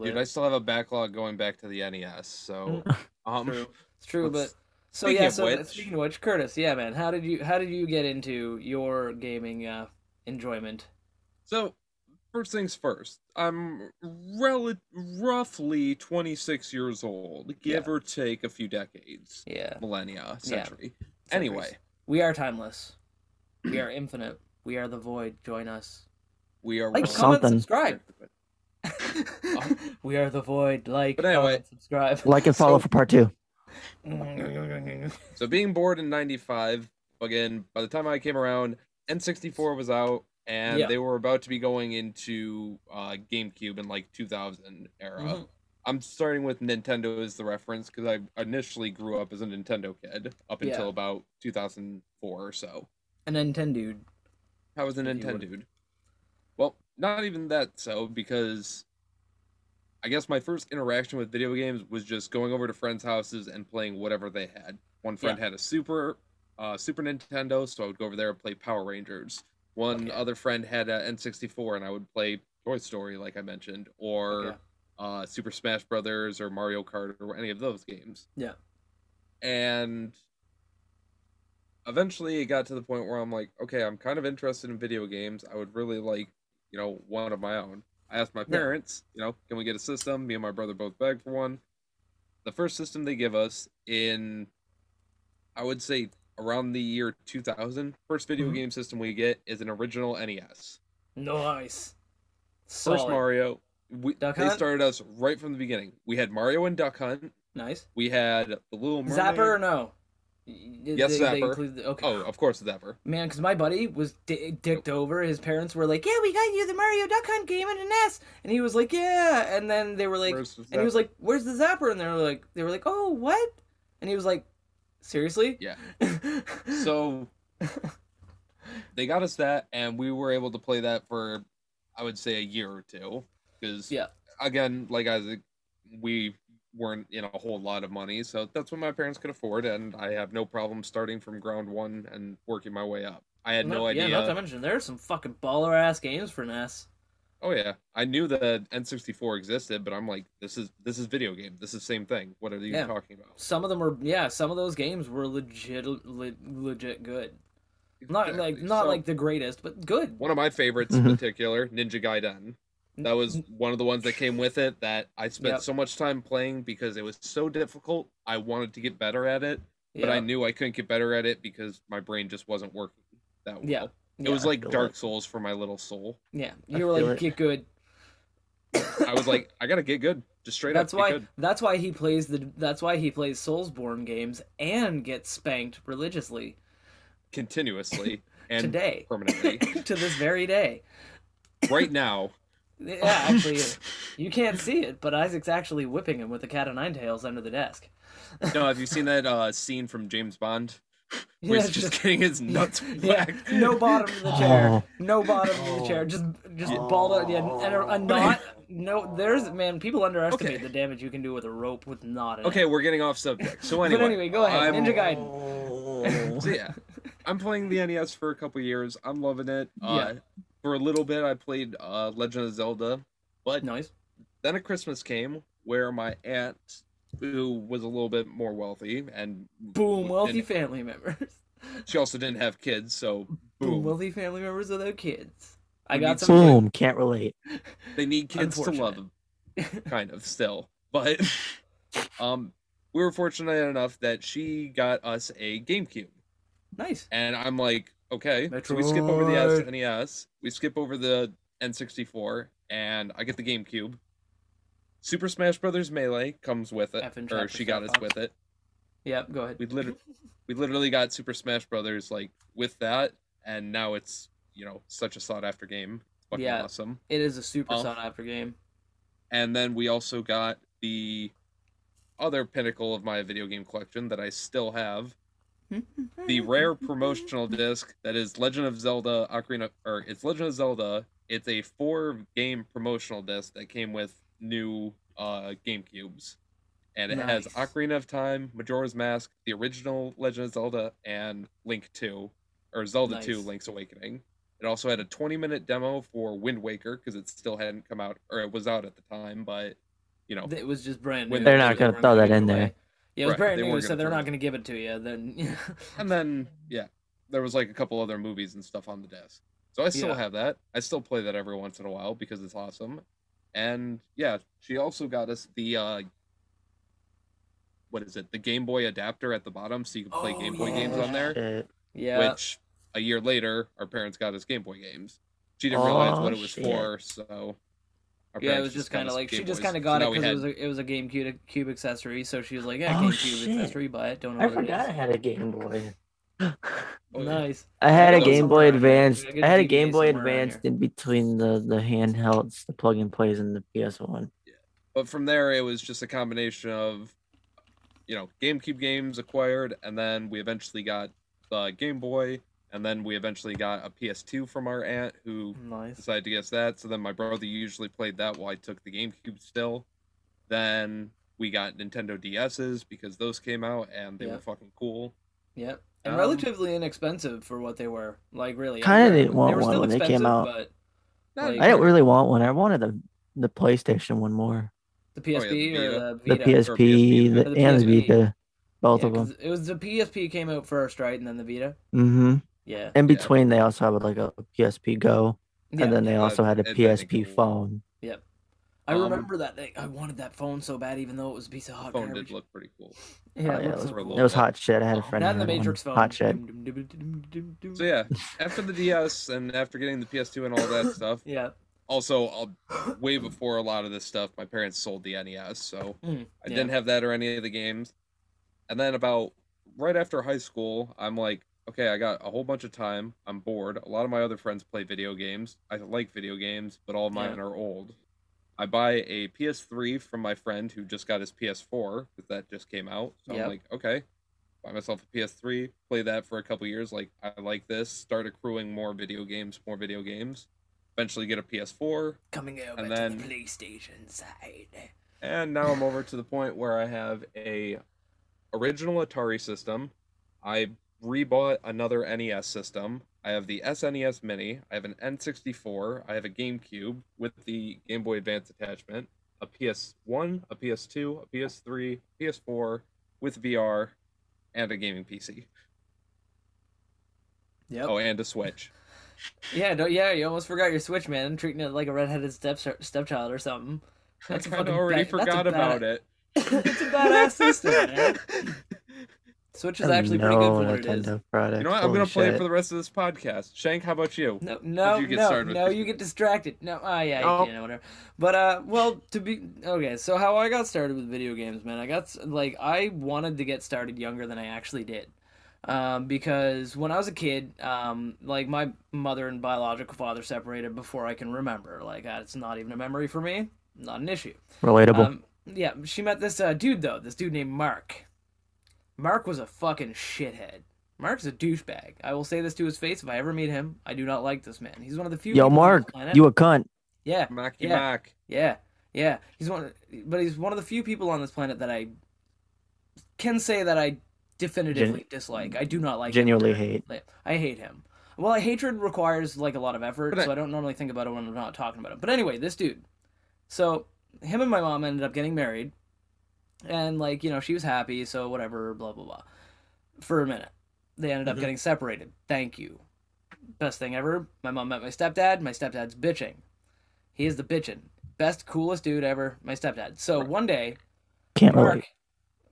Dude, I still have a backlog going back to the NES. So, um, True. It's true, but so speaking yeah. of So which- speaking of which, Curtis, yeah, man, how did you how did you get into your gaming uh, enjoyment? So, first things first. I'm rel- roughly 26 years old, give or take a few decades, Yeah. millennia, century. Centuries. Anyway, we are timeless. We are infinite. We are the void. Join us. we are Like, well- comment, Something. subscribe. we are the void. Like, But anyway. comment, subscribe. Like and follow So- for part two. So being bored in '95, again, by the time I came around, N64 was out, and Yeah. they were about to be going into uh, GameCube in like 2000 era. Mhm. I'm starting with Nintendo as the reference because I initially grew up as a Nintendo kid up Yeah. until about 2004 or so. A Nintendo. I was a Nintendo Well, not even that so because I guess my first interaction with video games was just going over to friends' houses and playing whatever they had. One friend had a Super uh, Super Nintendo, so I would go over there and play Power Rangers. One Okay. other friend had an N64, and I would play Toy Story, like I mentioned, or Okay. uh, Super Smash Brothers or Mario Kart or any of those games. Yeah. And eventually it got to the point where I'm like, okay, I'm kind of interested in video games. I would really like, you know, one of my own. I asked my Yeah. parents, you know, can we get a system? Me and my brother both begged for one. The first system they give us in, I would say, around the year 2000, first video Mhm. game system we get is an original NES. Nice. First Mario. We, Duck they Hunt? started us right from the beginning. We had Mario and Duck Hunt. Nice. We had the Little Mermaid. Zapper or no? Yes, they- they Zapper. include the- okay. Oh, of course, Zapper. Man, because my buddy was di- dicked over. His parents were like, "Yeah, we got you the Mario Duck Hunt game and an S," and he was like, "Yeah," and then they were like, the and he was like, "Where's the Zapper?" And they were like, they were like, "Oh, what?" And he was like, "Seriously?" Yeah. So they got us that, and we were able to play that for, I would say, a year or two. Because Yeah. again, like Isaac we weren't in a whole lot of money, so that's what my parents could afford, and I have no problem starting from ground one and working my way up. I had no Not- idea. Yeah, not to mention there's some fucking baller ass games for NES. Oh yeah, I knew that N64 existed, but I'm like, this is this is video game. This is the same thing. What are you Yeah. talking about? Some of them were yeah, some of those games were legit le- legit good. Not like not So, like the greatest, but good. one of my favorites Mhm. in particular, Ninja Gaiden. That was one of the ones that came with it that I spent Yep. so much time playing because it was so difficult. I wanted to get better at it, but I knew I couldn't get better at it because my brain just wasn't working that well. Yeah. It was like Dark. Souls for my little soul. yeah. You were like it. get good. I was like, I gotta get good, just straight that's up. why Get good. that's why he plays the that's why he plays Soulsborne games and gets spanked religiously continuously and today permanently. to this very day. right now, Yeah, actually, you can't see it, but Isaac's actually whipping him with the cat o' nine tails under the desk. no, have you seen that uh, scene from James Bond where Yeah, he's just getting his nuts Yeah, whacked? no bottom of the chair. Oh. No bottom of the chair. Just, just balled out. Yeah, and a, a knot. No, there's man. People underestimate Okay. the damage you can do with a rope with knot in Okay, it. we're getting off subject. So anyway, but anyway, go ahead. I'm- Ninja Gaiden. so yeah, I'm playing the NES for a couple years. I'm loving it. Uh, Yeah. For a little bit, I played uh, Legend of Zelda, but Nice. then a Christmas came where my aunt, who was a little bit more wealthy, and Boom, wealthy didn't- family members. she also didn't have kids, so Boom, boom, wealthy family members without kids. I We got some. Boom, can't relate. they need kids to love them. kind of still but um we were fortunate enough that she got us a gamecube Nice. and i'm like okay so we skip over the Metroid. snes we skip over the n64 and i get the gamecube super smash brothers melee comes with it or she got us Fox. with it Yep. Go ahead. we literally we literally got super smash brothers like with that and now it's you know such a sought after game fucking Yeah. awesome It is a super uh, Oh. sought after game. and then we also got the other pinnacle of my video game collection that I still have the rare promotional disc that is Legend of Zelda Ocarina or it's Legend of Zelda it's a four game promotional disc that came with new uh GameCubes and it has Nice. Ocarina of Time, Majora's Mask, the original Legend of Zelda and Link 2 or Zelda 2 Link's Awakening. It also had a 20 minute demo for Wind Waker because it still hadn't come out or it was out at the time, but you know, It was just brand new. They're not gonna throw that in there. away. Yeah, it was Right, brand they new, weren't so they're not going to give it to you. Then and then yeah, there was like a couple other movies and stuff on the disc. So I still Yeah. have that. I still play that every once in a while because it's awesome. And yeah, she also got us the uh what is it? The Game Boy adapter at the bottom so you can play Oh, Game Boy yeah. games on there. Yeah, Which a year later our parents got us Game Boy games. She didn't realize what Oh, it was shit. for, so yeah, it was just kind of us like she just kind of got now it we because it was a it was a GameCube cube accessory. So she was like, yeah, Oh, GameCube shit. accessory, buy it. Don't know I what forgot I had a Game Boy. Oh, yeah. Nice. I had a Game Boy around. Advance. I had a Game Boy somewhere Advance in between the the handhelds, the plug and plays, and the PS One. but from there it was just a combination of you know gamecube games acquired and then we eventually got the game boy and then we eventually got a ps2 from our aunt who Nice. decided to get us that so then my brother usually played that while i took the gamecube still then we got nintendo ds's because those came out and they Yeah. were fucking cool Yep. And Um, relatively inexpensive for what they were. Like really. Kinda mean, didn't want were one when they came out. But Like- I didn't really want one. I wanted the the PlayStation one more. the PSP Oh, yeah, the or Vita. the The Vita. PSP, PSP, the, the and the Vita, both Yeah, of them. It was the PSP came out first, right, and then the Vita. Mm-hmm. Yeah. In Yeah. between, they also have like a PSP Go, Yeah. and then they also had a and then they PSP go- phone. I um, remember that. Thing. I wanted that phone so bad, even though it was a piece of hot phone garbage. did look pretty cool Yeah, it yeah, looked it so for a cool. It was hot shit. I had a friend That who the had one. Matrix phone. Hot shit. so yeah after the ds and after getting the ps2 and all that stuff Yeah. also I'll, way before a lot of this stuff my parents sold the nes so Mm, I yeah. didn't have that or any of the games. And then about right after high school, I'm like, okay, I got a whole bunch of time. I'm bored. A lot of my other friends play video games. I like video games, but all of mine Yeah. are old. I buy a PS3 from my friend who just got his PS4 because that just came out. So Yep. I'm like, okay, buy myself a PS3, play that for a couple years. Like, I like this. Start accruing more video games, more video games. Eventually get a PS4. Coming out And to then- the PlayStation side. And now I'm over to the point where I have a original Atari system. I rebought another NES system. I have the SNES Mini. I have an N64. I have a GameCube with the Game Boy Advance attachment. A PS1, a PS2, a PS3, PS4 with VR, and a gaming PC. Yep. Oh, and a Switch. Yeah, no, yeah, you almost forgot your Switch, man. Treating it like a redheaded step stepchild or something. That's I a kind of already a forgot about it. it's a badass system, man. Switch is actually pretty good for No what it is. Nintendo product. You know what? I'm Holy gonna play it shit. for the rest of this podcast. Shank, how about you? No, no, you get no, started with no. this? You get distracted. No, ah, yeah, Oh. you know, whatever. But uh, well, to be okay. So how I got started with video games, man. I got s- like I wanted to get started younger than I actually did, um, because when I was a kid, um, like my mother and biological father separated before I can remember. Like that's not even a memory for me. Not an issue. Relatable. Um, yeah, she met this uh, dude though. This dude named Mark. Mark was a fucking shithead. Mark's a douchebag. I will say this to his face. If I ever meet him, I do not like this man. He's one of the few. Yo, people on the Mark, you a cunt. Yeah, Mark, Yeah. Mac. yeah, yeah. He's one, but he's one of the few people on this planet that I can say that I definitively dislike. I do not like. him. Genuinely hate. I hate him. Well, hatred requires like a lot of effort, But I- so I don't normally think about it when I'm not talking about it. But anyway, this dude. So him and my mom ended up getting married, and like you know she was happy, so whatever, blah blah blah. For a minute, they ended up Mhm. getting separated. Thank you. Best thing ever. My mom met my stepdad. My stepdad's bitching. He is the bitching Best, coolest dude ever. My stepdad. So one day, Can't relate.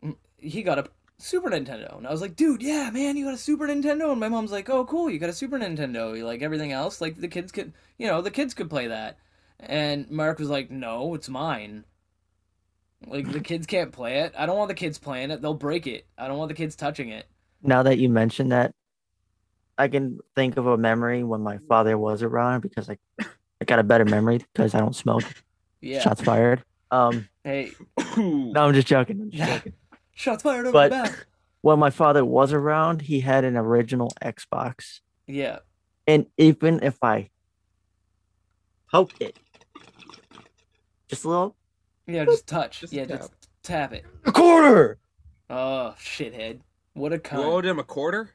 Mark, mm, he got a Super Nintendo, and I was like, "Dude, yeah, man, you got a Super Nintendo." And my mom's like, "Oh, cool, you got a Super Nintendo. You like everything else? Like the kids could, you know, the kids could play that." And Mark was like, "No, it's mine. Like the kids can't play it. I don't want the kids playing it. They'll break it. I don't want the kids touching it." Now that you mention that, I can think of a memory when my father was around because I, I got a better memory because I don't smoke. Yeah. Shots fired. Um, Hey, no, I'm just joking. I'm just joking. shots fired over But- the back. When my father was around, he had an original Xbox, Yeah. and even if I poked it, just a little Yeah, just touch. Just yeah, tap. just tap it. a quarter. Oh, shithead. What a You cunt. owed him a quarter?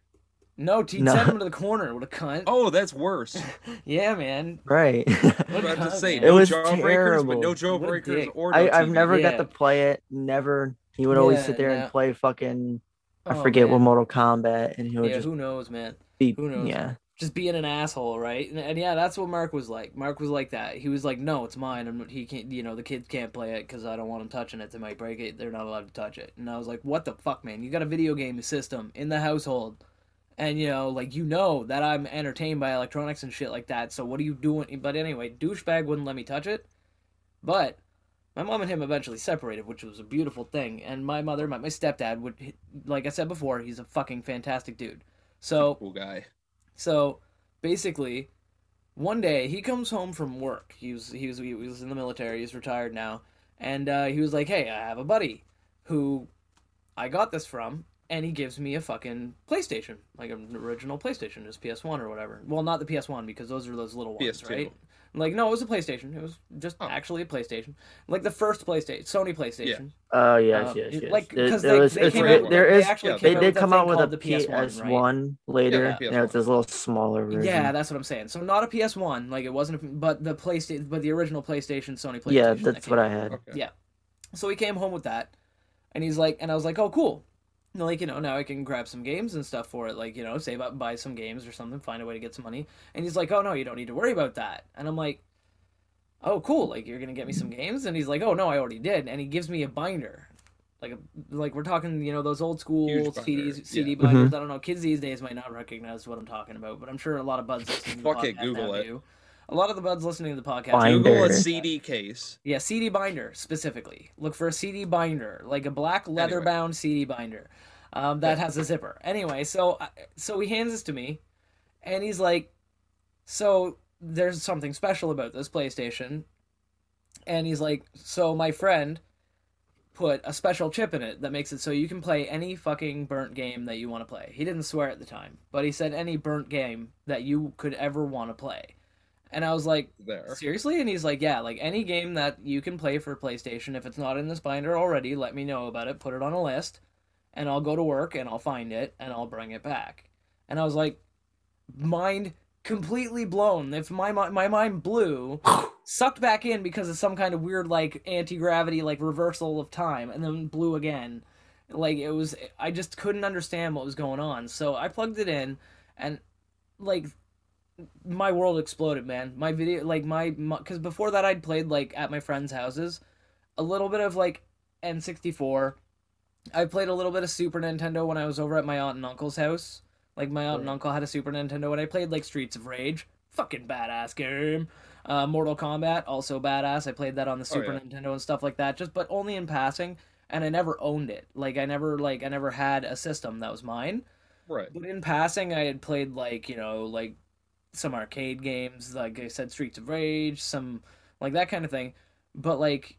No, he No. sent him to the corner. What a cunt. Oh, that's worse. Yeah, man. Right. I What was a about to cunt, say man. It no was jawbreakers, but no terrible. What a jawbreakers dick. or no I, I've never Yeah. got to play it. Never. He would always Yeah, sit there no. and play fucking. I Oh, forget what. Mortal Kombat, and he would Yeah, just who knows, man? be. who knows? Yeah. Just being an asshole, right? And, and yeah, that's what Mark was like. Mark was like that. He was like, "No, it's mine, and he can't. You know, the kids can't play it because I don't want them touching it. They might break it. They're not allowed to touch it." And I was like, "What the fuck, man? You got a video game system in the household, and you know, like you know that I'm entertained by electronics and shit like that. So what are you doing?" But anyway, douchebag wouldn't let me touch it, but my mom and him eventually separated, which was a beautiful thing. And my mother met my stepdad. Would like I said before, he's a fucking fantastic dude. So Cool guy. So basically, one day he comes home from work. He was he was he was in the military. He's retired now, and uh, he was like, "Hey, I have a buddy who I got this from." And he gives me a fucking PlayStation, like an original PlayStation, his PS1 or whatever. Well, not the PS1 because those are those little ones, PS2. right? Like, no, it was a PlayStation. It was just Oh. actually a PlayStation, like the first PlayStation, Sony PlayStation. Oh yeah. Uh, yes, it- yes. like, because there they- was, they came out with- there they is. actually yeah, They did come out with a the PS1, right? PS1 later. Yeah, Yeah, PS1. it's this little smaller version. Yeah, that's what I'm saying. So not a PS1, like it wasn't, a, but the PlayStation, but the original PlayStation, Sony PlayStation. yeah, that's came what I had. Okay. Yeah. So he came home with that, and he's like, and I was like, oh, cool. And, Like you know, now I can grab some games and stuff for it. Like you know, save up, buy some games or something, find a way to get some money. And he's like, oh no, you don't need to worry about that. And I'm like, oh cool, like you're gonna get me some games. And he's like, oh no, I already did. And he gives me a binder, like a like we're talking, you know, those old school Huge binder, CDs, CD yeah. binders. Mm-hmm. I don't know, kids these days might not recognize what I'm talking about, but I'm sure a lot of buds listening to the Fuck it, Google it. do. A lot of the buds listening to the podcast Binder. Google a CD case. yeah, CD binder specifically. Look for a CD binder, like a black leather bound CD binder, um, that has a zipper. Anyway, so so he hands this to me, and he's like, "So there's something special about this PlayStation," and he's like, "So my friend put a special chip in it that makes it so you can play any fucking burnt game that you want to play." He didn't swear at the time, but he said any burnt game that you could ever want to play. And I was like, there. seriously? And he's like, yeah, like any game that you can play for PlayStation, if it's not in this binder already, let me know about it, put it on a list, and I'll go to work and I'll find it and I'll bring it back. And I was like, mind completely blown. If my mi- my mind blew, sucked back in because of some kind of weird like anti gravity like reversal of time, and then blew again. Like it was, I just couldn't understand what was going on. So I plugged it in, and like my world exploded, man. My video, like my, because before that I'd played like at my friends' houses, a little bit of like N64. I played a little bit of Super Nintendo when I was over at my aunt and uncle's house. Like my aunt and uncle had a Super Nintendo, and I played like Streets of Rage, fucking badass game. Uh, Mortal Kombat, also badass. I played that on the Oh, Super yeah. Nintendo and stuff like that. Just but only in passing, and I never owned it. Like I never like I never had a system that was mine. Right. But in passing, I had played like you know like some arcade games, like I said, Streets of Rage, some like that kind of thing. But like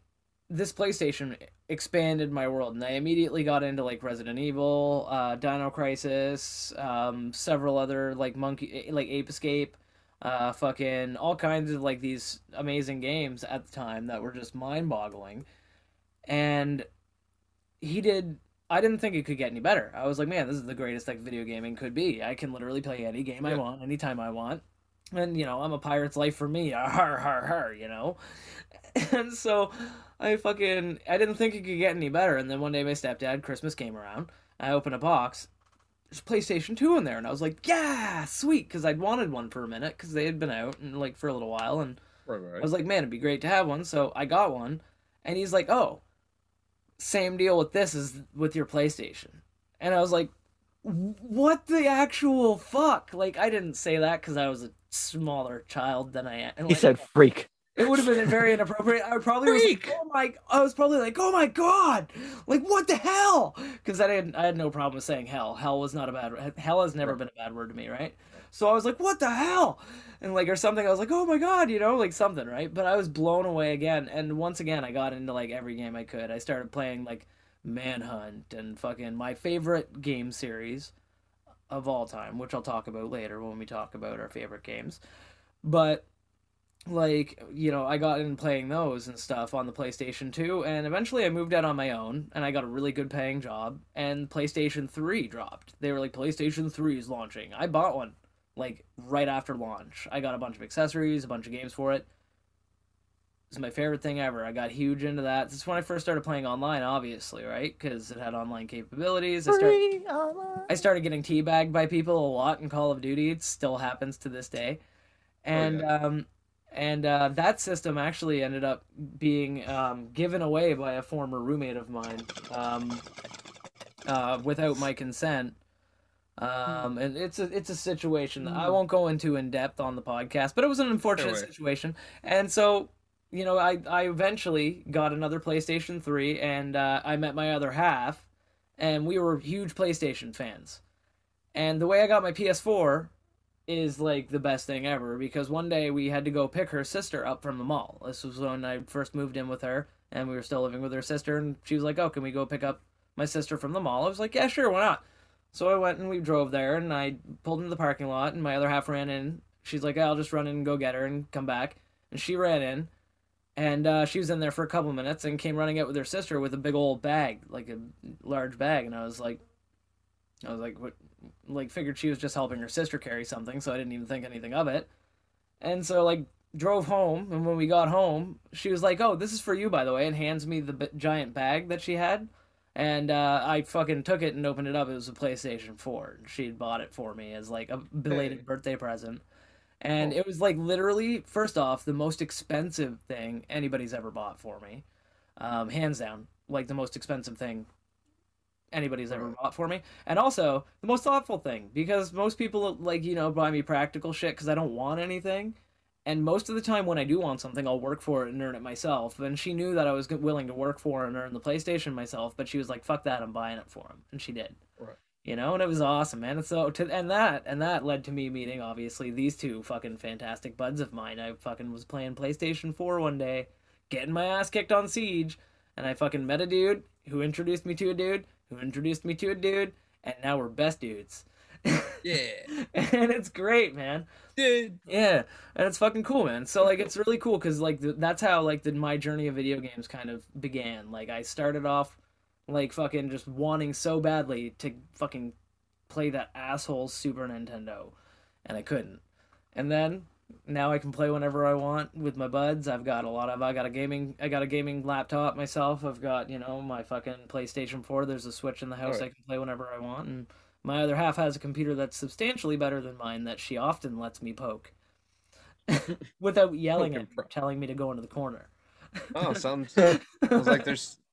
this PlayStation expanded my world, and I immediately got into like Resident Evil, uh, Dino Crisis, um, several other like Monkey, like Ape Escape, uh, fucking all kinds of like these amazing games at the time that were just mind-boggling. And he did I didn't think it could get any better. I was like, man, this is the greatest like video gaming could be. I can literally play any game I want, anytime I want. And you know, I'm a pirate's life for me. Har har har, you know. And so I fucking I didn't think it could get any better. And then one day my stepdad, Christmas came around. I opened a box. There's PlayStation 2 in there, and I was like, yeah, sweet, because I'd wanted one for a minute because they had been out and like for a little while, and Right. I was like, man, it'd be great to have one. So I got one. And he's like, oh, same deal with this as with your PlayStation. And I was like, what the actual fuck? Like, I didn't say that because I was a smaller child than I am. And He said freak. It would have been very inappropriate. I probably was like, Freak! oh my, I was probably like, oh my god, like what the hell? Because I had I had no problem with saying hell. Hell was not a bad. Hell has never been a bad word to me, right? So I was like, what the hell? And like or something. I was like, oh my god, you know, like something, right? But I was blown away again. And once again, I got into like every game I could. I started playing like Manhunt and fucking my favorite game series of all time, which I'll talk about later when we talk about our favorite games. But like you know i got in playing those and stuff on the playstation 2 and eventually i moved out on my own and i got a really good paying job and playstation 3 dropped. They were like playstation 3 is launching. I bought one like right after launch. I got a bunch of accessories a bunch of games for it. It's my favorite thing ever. I got huge into that. This is when i first started playing online obviously right? Because it had online capabilities. I started, Free online. I started getting teabagged by people a lot in Call of Duty. It still happens to this day, and yeah. um, and uh, that system actually ended up being um, given away by a former roommate of mine, um, uh, without my consent. Um, and it's a it's a situation that I won't go into in depth on the podcast, but it was an unfortunate situation, and so you know I I eventually got another PlayStation Three, and uh, I met my other half, and we were huge PlayStation fans. And the way I got my PS4 is like the best thing ever because one day we had to go pick her sister up from the mall. This was when I first moved in with her and we were still living with her sister and she was like, "Oh, can we go pick up my sister from the mall?" I was like, "Yeah, sure, why not?" So I went and we drove there and I pulled into the parking lot and my other half ran in. She's like, "I'll just run in and go get her and come back." And she ran in and uh, she was in there for a couple minutes and came running out with her sister with a big old bag, like a large bag, and I was like, I was like, what? Like, figured she was just helping her sister carry something, so I didn't even think anything of it. And so, like, drove home, and when we got home, she was like, "Oh, this is for you, by the way," and hands me the b- giant bag that she had. And uh, I fucking took it and opened it up. It was a PlayStation 4. She had bought it for me as like a belated Hey. birthday present. And it was like literally, first off, the most expensive thing anybody's ever bought for me. Um, hands down. Like the most expensive thing anybody's ever bought for me. And also, the most thoughtful thing. Because most people, like, you know, buy me practical shit because I don't want anything. And most of the time, when I do want something, I'll work for it and earn it myself. And she knew that I was willing to work for and earn the PlayStation myself, but she was like, "Fuck that, I'm buying it for him," and she did. Right. You know, and it was awesome, man. And so, to, and that, and that led to me meeting obviously these two fucking fantastic buds of mine. I fucking was playing PlayStation Four one day, getting my ass kicked on Siege, and I fucking met a dude who introduced me to a dude who introduced me to a dude, and now we're best dudes. Yeah. and it's great, man. Dude. Yeah, and it's fucking cool, man. So like, it's really cool because like th- that's how like the, my journey of video games kind of began. Like I started off like fucking just wanting so badly to fucking play that asshole Super Nintendo, and I couldn't. And then now I can play whenever I want with my buds. I've got a lot of I got a gaming I got a gaming laptop myself. I've got, you know, my fucking PlayStation 4. There's a Switch in the house Alright. I can play whenever I want and my other half has a computer that's substantially better than mine that she often lets me poke. Without yelling at me, telling me to go into the corner. Oh, sounds. I was like, there's.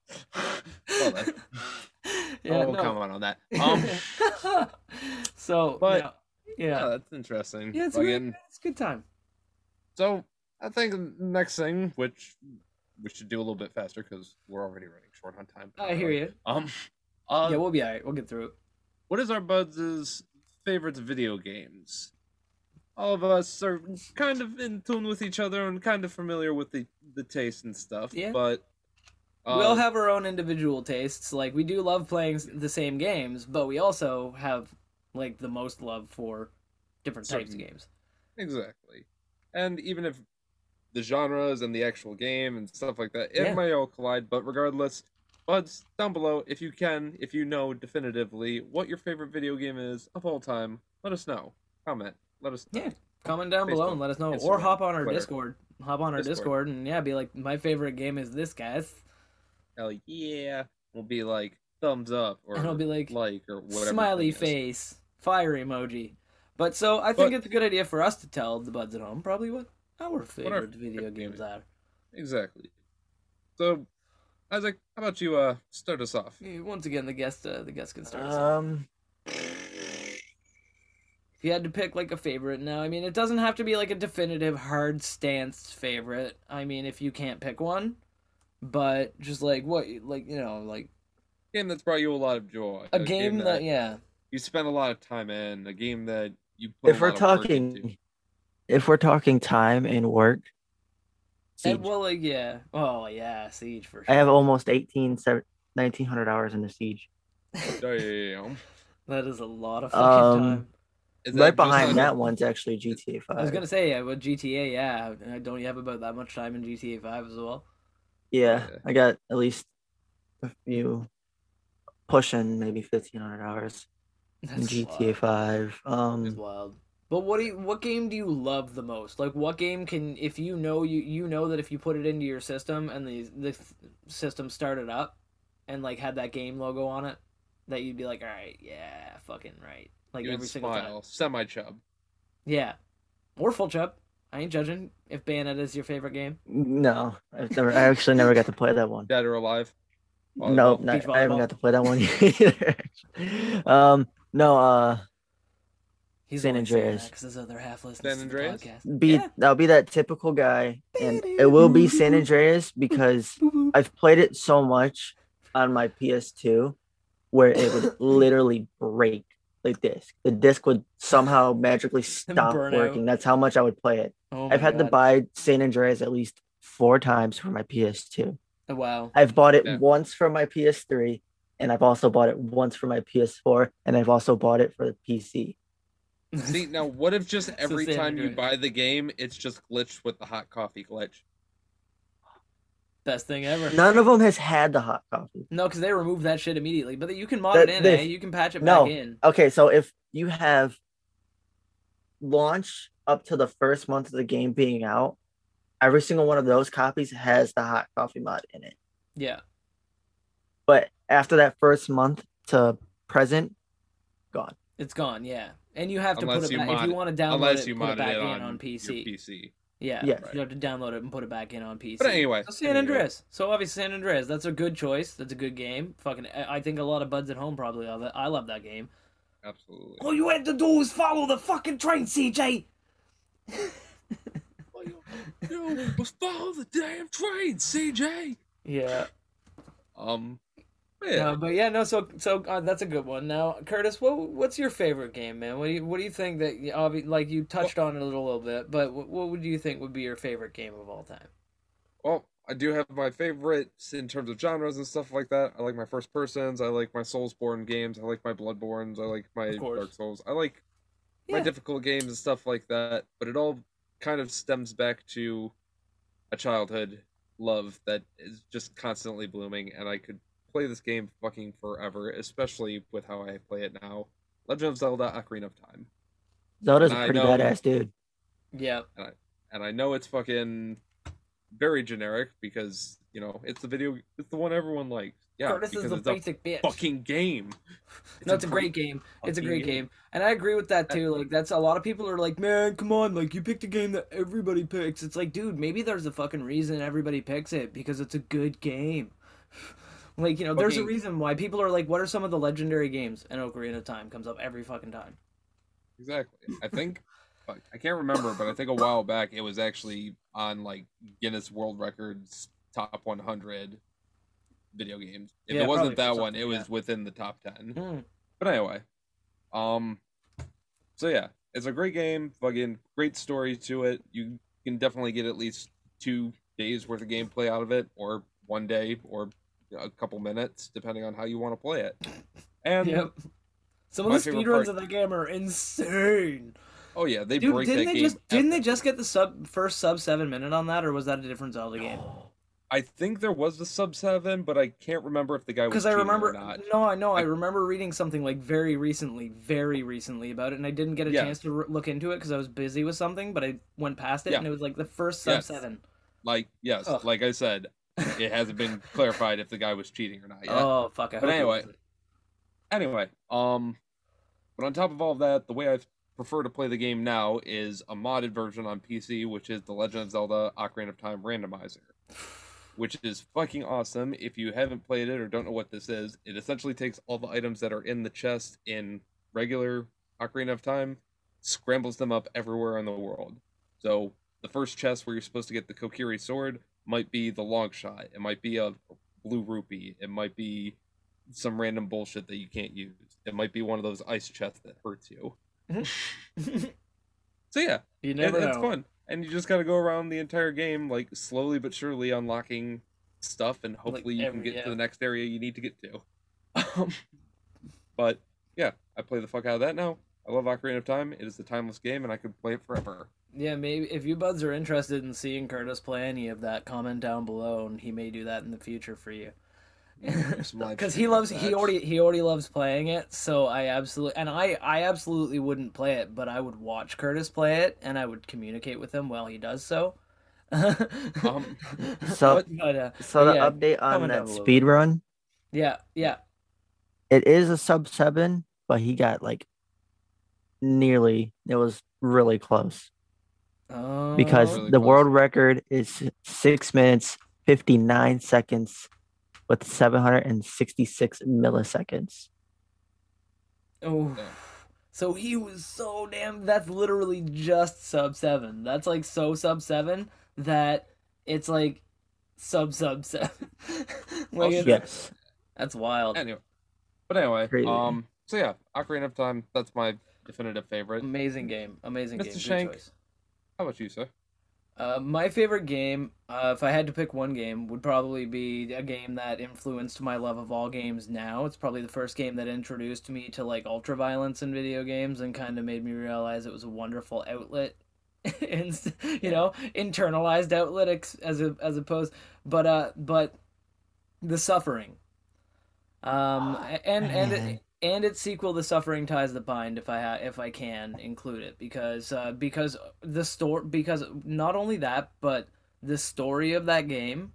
Well, yeah, oh, no. come on on that. Um. so, But- yeah, yeah. yeah, that's interesting. yeah, it's, really, it's a good time. So I think next thing, which we should do a little bit faster because we're already running short on time. I hear you. Um. Uh, yeah, we'll be alright. We'll get through it. what is our buds' favorite video games? All of us are kind of in tune with each other and kind of familiar with the the taste and stuff. Yeah. But uh, we all have our own individual tastes. Like we do love playing the same games, but we also have like the most love for different types of games. exactly, and even if the genres and the actual game and stuff like that, it Yeah. may all collide. But regardless, buds down below, if you can, if you know definitively what your favorite video game is of all time, let us know. Comment. Let us know. Yeah. Comment down below and let us know, or hop on our Twitter. Discord. Hop on our Discord. Discord. and yeah, be like, my favorite game is this, guys. Hell yeah. We'll be like thumbs up or And it'll be like, like or whatever. smiley face, fire emoji. But so I think But- it's a good idea for us to tell the buds at home probably what our favorite video favorite games game are. Exactly. So, Isaac, how about you uh start us off? Yeah, Once again, the guest, uh, the guest can start. us. Um, If you had to pick like a favorite now, I mean, it doesn't have to be like a definitive hard stance favorite. I mean, if you can't pick one, but just like what, like you know, like game that's brought you a lot of joy. a game that yeah, you spent a lot of time in, a game that you put if a we're lot of talking, if we're talking time and work, and Siege. well, like yeah, oh yeah, Siege for I have almost 18, 1900 hours in the siege. Damn. That is a lot of fucking Um, time. Is Right behind on- that one's actually GTA 5. I was gonna say yeah, with GTA, yeah, I don't you have about that much time in GTA Five as well? Yeah, Yeah. I got at least a few pushing maybe 1500 hours in That's GTA wild. 5. It's Um, wild. But what do you, what game do you love the most? Like what game can if you know you you know that if you put it into your system and the the system started up and like had that game logo on it that you'd be like, "All right, yeah, fucking right." Like you would every single time. semi chub. Yeah. Or full chub. I ain't judging if Bayonetta is your favorite game. no, I've never, I actually never got to play that one. Dead or alive. Volleyball. Nope, not, I haven't got to play that one either. um, no, uh, He's San Andreas. that 'cause his other half listens San to the podcast. be Yeah. I'll be that typical guy, and it will be San Andreas because Boop, boop. I've played it so much on my PS2 where it would literally break the disc. The disc would somehow magically stop burn out. working. That's how much I would play it. Oh I've my had to buy San Andreas at least four times for my PS2. Oh, wow. I've bought it Yeah. once for my PS3, and I've also bought it once for my PS4, and I've also bought it for the PC. See now, what if just every San time you buy the game, it's just glitched with the hot coffee glitch? Best thing ever. None of them has had the hot coffee. No, because they removed that shit immediately. But you can mod That- it in, they- eh? You can patch it No. back in. Okay, so if you have launch up to the first month of the game being out, every single one of those copies has the hot coffee mod in it. Yeah. But after that first month to present, gone. It's gone, yeah. And you have to Unless put it back. mod if you want to download Unless it, you put it back it in on, on PC. PC. Yeah. Yes. You have to download it and put it back in on PC. But anyway, So San anyway. Andreas. So obviously San Andreas. That's a good choice. That's a good game. Fucking, I I think a lot of buds at home probably love it. I love that game. Absolutely. All you had to do was follow the fucking train, CJ. Yo, was follow the damn train, CJ. Yeah. Um, yeah. No, but yeah, no. So, so uh, that's a good one. Now, Curtis, what what's your favorite game, man? What do you what do you think that you- like you touched on it a little, little bit, but what, what would you think would be your favorite game of all time? Well, I do have my favorites in terms of genres and stuff like that. I like my first persons. I like my Soulsborne games. I like my Bloodbornes. I like my Dark Souls. I like my difficult games and stuff like that. But it all kind of stems back to a childhood love that is just constantly blooming, and I could play this game fucking forever, especially with how I play it now. Legend of Zelda: Ocarina of Time, Zelda's a I pretty know. badass dude. Yeah. and I know it's fucking very generic because you know it's the video, it's the one everyone likes. Yeah, Curtis is because the it's a basic bitch. fucking game. no, it's a great game. It's a fucking great game. And I agree with that too. Like that's a lot of people are like, man, come on, like you picked a game that everybody picks. It's like, dude, maybe there's a fucking reason everybody picks it because it's a good game. like, you know, there's a reason why people are like, what are some of the legendary games? And Ocarina of Time comes up every fucking time. Exactly. I think fuck, I can't remember, but I think a while back it was actually on like Guinness World Records top 100 video games. If Yeah, it wasn't that one, it was yeah. within the top 10. Mm. But anyway, um, so yeah, it's a great game. Fucking great story to it. You can definitely get at least two days worth of gameplay out of it, or one day, or a couple minutes, depending on how you want to play it. And Yep. Some of the speedruns part- of that game are insane. oh yeah, they Dude, break didn't they game. just didn't they just get the sub first sub seven minute on that, or was that a different Zelda game? I think there was the sub seven, but I can't remember if the guy was Because I remember, or not. no, I know, I I- remember reading something like very recently, very recently about it, and I didn't get a Yeah. chance to r- look into it because I was busy with something. But I went past it, Yeah. and it was like the first sub Yes. seven. Like yes, Ugh. like I said, it hasn't been clarified if the guy was cheating or not yet. Oh fuck! I But anyway. Anyway, um, but on top of all that, the way I prefer to play the game now is a modded version on PC, which is the Legend of Zelda: Ocarina of Time randomizer, which is fucking awesome. If you haven't played it or don't know what this is, it essentially takes all the items that are in the chest in regular Ocarina of Time, scrambles them up everywhere in the world. So the first chest where you're supposed to get the Kokiri sword might be the long shot. It might be a blue rupee. It might be some random bullshit that you can't use. It might be one of those ice chests that hurts you. So yeah, you it, never it's fun, and you just got to go around the entire game like slowly but surely unlocking stuff, and hopefully you can every- get to the next area you need to get to. Um, but yeah, I play the fuck out of that now. I love Ocarina of Time. It is a timeless game, and I could play it forever. Yeah, maybe if you buds are interested in seeing Curtis play any of that, comment down below, and he may do that in the future for you. Because he loves he already he already loves playing it, so I absolutely and I I absolutely wouldn't play it, but I would watch Curtis play it, and I would communicate with him while he does so. Um, So, but uh, so the yeah, update on that speed run, yeah, yeah, it is a sub seven, but he got like nearly. It was really close because Oh, Really the close. world record is six minutes fifty nine seconds with seven hundred and sixty six milliseconds. oh, Yeah. so he was so damn. That's literally just sub seven. That's like so sub seven that it's like sub sub seven. like Oh, Yes. that's wild. anyway, but anyway, Crazy. um, so yeah, Ocarina of Time. That's my definitive favorite. Amazing game, amazing Mr. game. Good Shank. How about you, sir? Uh, my favorite game, uh, if I had to pick one game, would probably be a game that influenced my love of all games now. It's probably the first game that introduced me to like ultra violence in video games and kind of made me realize it was a wonderful outlet. and you know, internalized outlet ex- as a, as opposed but uh but the suffering. Um and and it, Man. And its sequel, The Suffering Ties the Bind, if I ha- if I can include it, because uh, because the story, because not only that, but the story of that game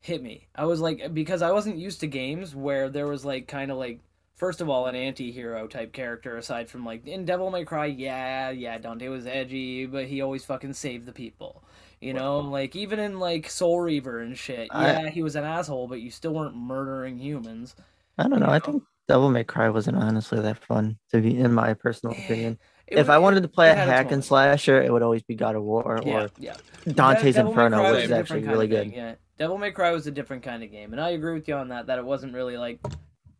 hit me. I was like, because I wasn't used to games where there was like kind of like first of all an anti-hero type character aside from like in Devil May Cry, yeah, yeah, Dante was edgy, but he always fucking saved the people. You know, like even in like Soul Reaver and shit, I- yeah, he was an asshole, but you still weren't murdering humans. I don't know. You I think Devil May Cry wasn't honestly that fun to be, in my personal opinion. It if wa- I wanted to play a hack and slasher, it would always be God of War yeah, or yeah. Dante's Devil Inferno, which is actually really of thing, good. Yeah, Devil May Cry was a different kind of game, and I agree with you on that. That it wasn't really like,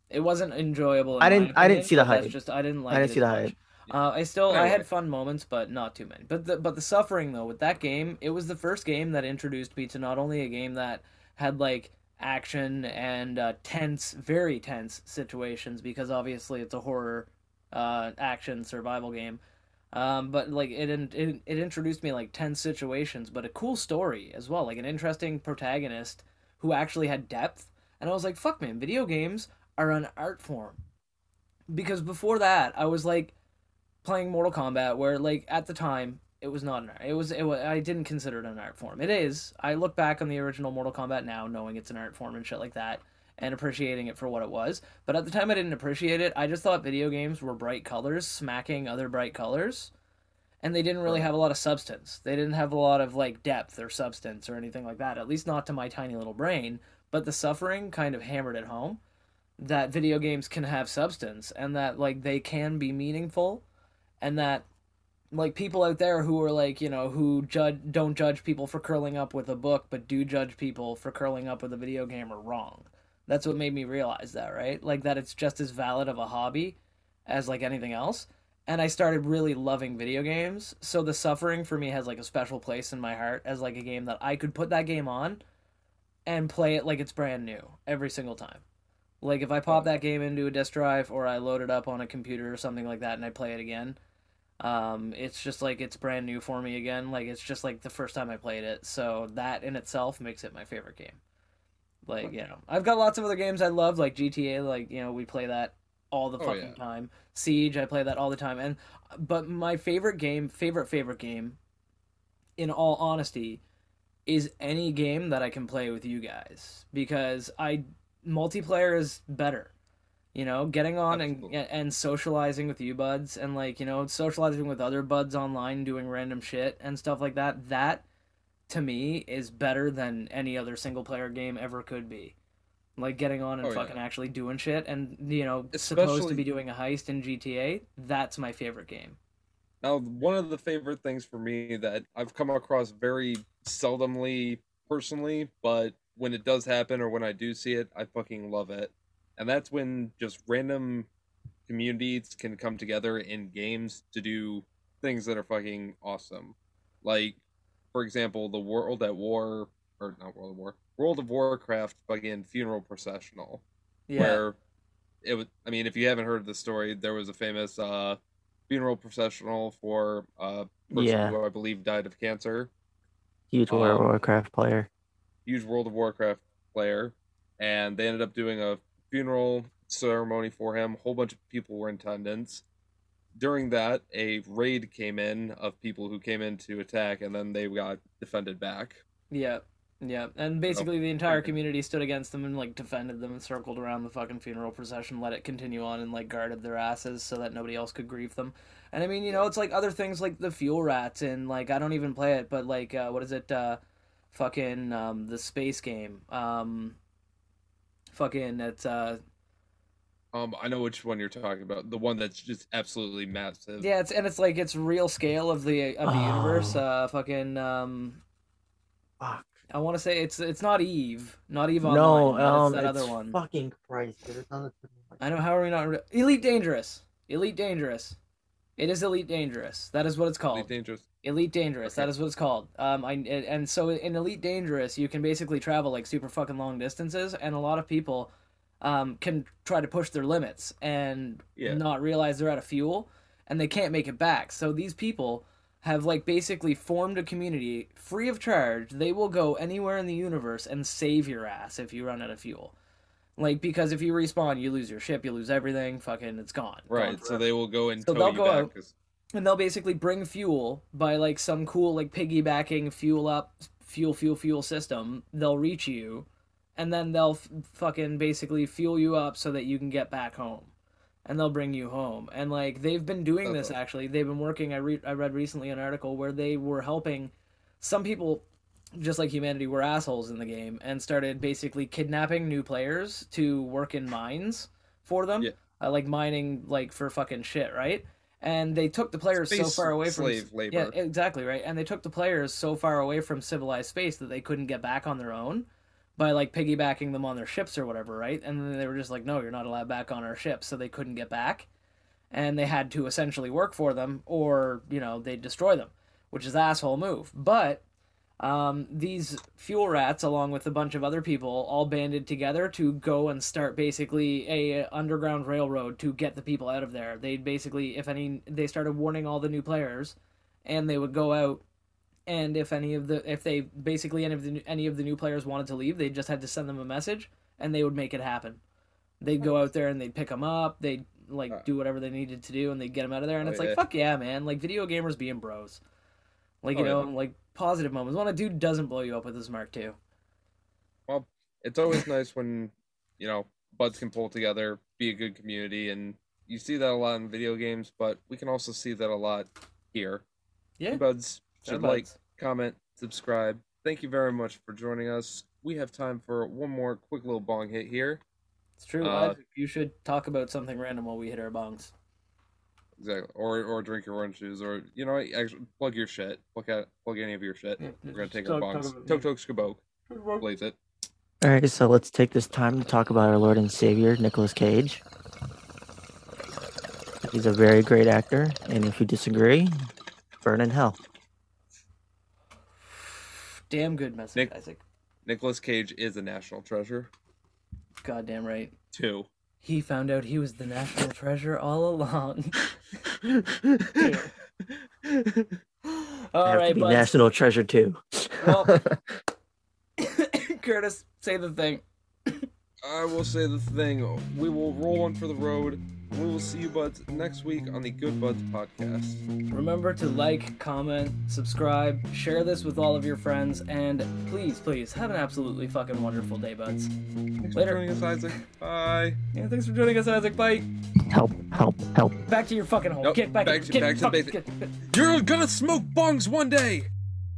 it wasn't enjoyable. I didn't- I didn't see the but hype. Just I didn't like. I didn't see the much. hype. Uh, I still I had fun moments, but not too many. But the but the suffering though with that game, it was the first game that introduced me to not only a game that had like action and uh, tense, very tense situations because obviously it's a horror uh, action survival game. Um, but like it, it it introduced me like tense situations, but a cool story as well, like an interesting protagonist who actually had depth. And I was like, fuck man, video games are an art form. Because before that, I was like playing Mortal Kombat, where like at the time it was not an art. It was it was I didn't consider it an art form. It is. I look back on the original Mortal Kombat now, knowing it's an art form and shit like that, and appreciating it for what it was. But at the time, I didn't appreciate it. I just thought video games were bright colors smacking other bright colors, and they didn't really have a lot of substance. They didn't have a lot of like depth or substance or anything like that. At least not to my tiny little brain. But the suffering kind of hammered it home that video games can have substance and that like they can be meaningful and that like people out there who are like you know who judge don't judge people for curling up with a book but do judge people for curling up with a video game are wrong. That's what made me realize that right? Like that it's just as valid of a hobby as like anything else. And i started really loving video games. So the suffering for me has like a special place in my heart as like a game that i could put that game on and play it like it's brand new every single time. Like if I pop that game into a disk drive or I load it up on a computer or something like that and I play it again, um, it's just like it's brand new for me again. Like it's just like the first time I played it. So that in itself makes it my favorite game. Like you know, I've got lots of other games I love, like GTA. Like you know, we play that all the Oh, fucking yeah. time. Siege, I play that all the time. And but my favorite game, favorite favorite game, in all honesty, is any game that I can play with you guys because I multiplayer is better. You know, getting on and Absolutely. and socializing with you buds and like, you know, socializing with other buds online doing random shit and stuff like that. That to me is better than any other single player game ever could be. Like getting on and Oh, yeah. fucking actually doing shit and you know, supposed to be doing a heist in GTA, that's my favorite game. Now, one of the favorite things for me that I've come across very seldomly personally, but when it does happen or when I do see it, I fucking love it. And that's when just random communities can come together in games to do things that are fucking awesome. Like, for example, the World at War, or not World of War, World of Warcraft fucking funeral processional Yeah. where it was i mean if you haven't heard the story there was a famous uh funeral processional for a person Yeah. who i believe died of cancer Huge World of Um, Warcraft player. huge world of warcraft player and they ended up doing a funeral ceremony for him a whole bunch of people were in attendance during that a raid came in of people who came in to attack and then they got defended back Yeah, yeah, and basically the entire freaking- community stood against them and like defended them and circled around the fucking funeral procession, let it continue on, and like guarded their asses so that nobody else could grieve them. And I mean, you know, it's like other things like the fuel rats and like I don't even play it, but like uh, what is it? Uh, fucking um, the space game. Um, fucking that's uh um i know which one you're talking about the one that's just absolutely massive yeah, it's and it's like it's real scale of the of the universe. Oh. Uh, fucking um, Fuck. I want to say it's it's not Eve, not Eve No, Online, but um, it's that it's other one. fucking Christ. dude, It's on the tip of my- I know how are we not re- Elite Dangerous. Elite Dangerous. It is Elite Dangerous. That is what it's called. Really dangerous Elite Dangerous. That Okay. is what it's called. Um, I and so in Elite Dangerous, you can basically travel like super fucking long distances, and a lot of people, um, can try to push their limits and Yeah. not realize they're out of fuel, and they can't make it back. So these people have like basically formed a community free of charge. They will go anywhere in the universe and save your ass if you run out of fuel. Like because if you respawn, you lose your ship, you lose everything. Fucking, it's gone. Gone Right, so they will go and So tow they'll you go back. out- and they'll basically bring fuel by like some cool like piggybacking fuel up fuel fuel fuel system. They'll reach you and then they'll f- fucking basically fuel you up so that you can get back home. And they'll bring you home. And like they've been doing this actually. They've been working I, re- I read recently an article where they were helping some people just like humanity were assholes in the game and started basically kidnapping new players to work in mines for them. Yeah. uh, like mining like for fucking shit right and they took the players so far away from slave labor. yeah exactly right? And they took the players so far away from civilized space that they couldn't get back on their own by like piggybacking them on their ships or whatever right? And then they were just like no you're not allowed back on our ship so they couldn't get back. And they had to essentially work for them or you know they destroy them which is asshole move. But um, these fuel rats along with a bunch of other people all banded together to go and start basically a underground railroad to get the people out of there. They basically if any they started warning all the new players and they would go out and if any of the if they basically any of the any of the new players wanted to leave they just had to send them a message and they would make it happen. They'd go out there and they'd pick them up they'd like do whatever they needed to do and they'd get them out of there and Oh, it's yeah. like fuck yeah man like video gamers being bros like you Oh, know yeah. like positive moments. When a dude doesn't blow you up with his mark too. Well, it's always nice when you know buds can pull together be a good community and you see that a lot in video games but we can also see that a lot here. Yeah. Buds. Should like comment subscribe. Thank you very much for joining us. We have time for one more quick little bong hit here. It's true. Uh, you should talk about something random while we hit our bongs exactly. Or or drink your orange juice or you know actually plug your shit. Plug out plug any of your shit. We're gonna take our box. talk bongs. about- tok tok skabok blaze it. All right, so let's take this time to talk about our Lord and Savior, Nicolas Cage. He's a very great actor, and if you disagree, burn in hell. damn good message Nick- Isaac. Nicolas Cage is a national treasure. Goddamn right. Too he found out he was the national treasure all along all I have right to be buds. national treasure too. Well- Curtis, say the thing. I will say the thing. We will roll on for the road. We will see you buds next week on the Good Buds podcast. Remember to like, comment, subscribe, share this with all of your friends, and please, please have an absolutely fucking wonderful day, buds. Thanks Later. for joining us, Isaac. Bye. Yeah, thanks for joining us, Isaac. Bye. help, help, help. Back to your fucking home. Nope, Get back. back to- get, back to fuck- basic. get- You're gonna smoke bongs one day.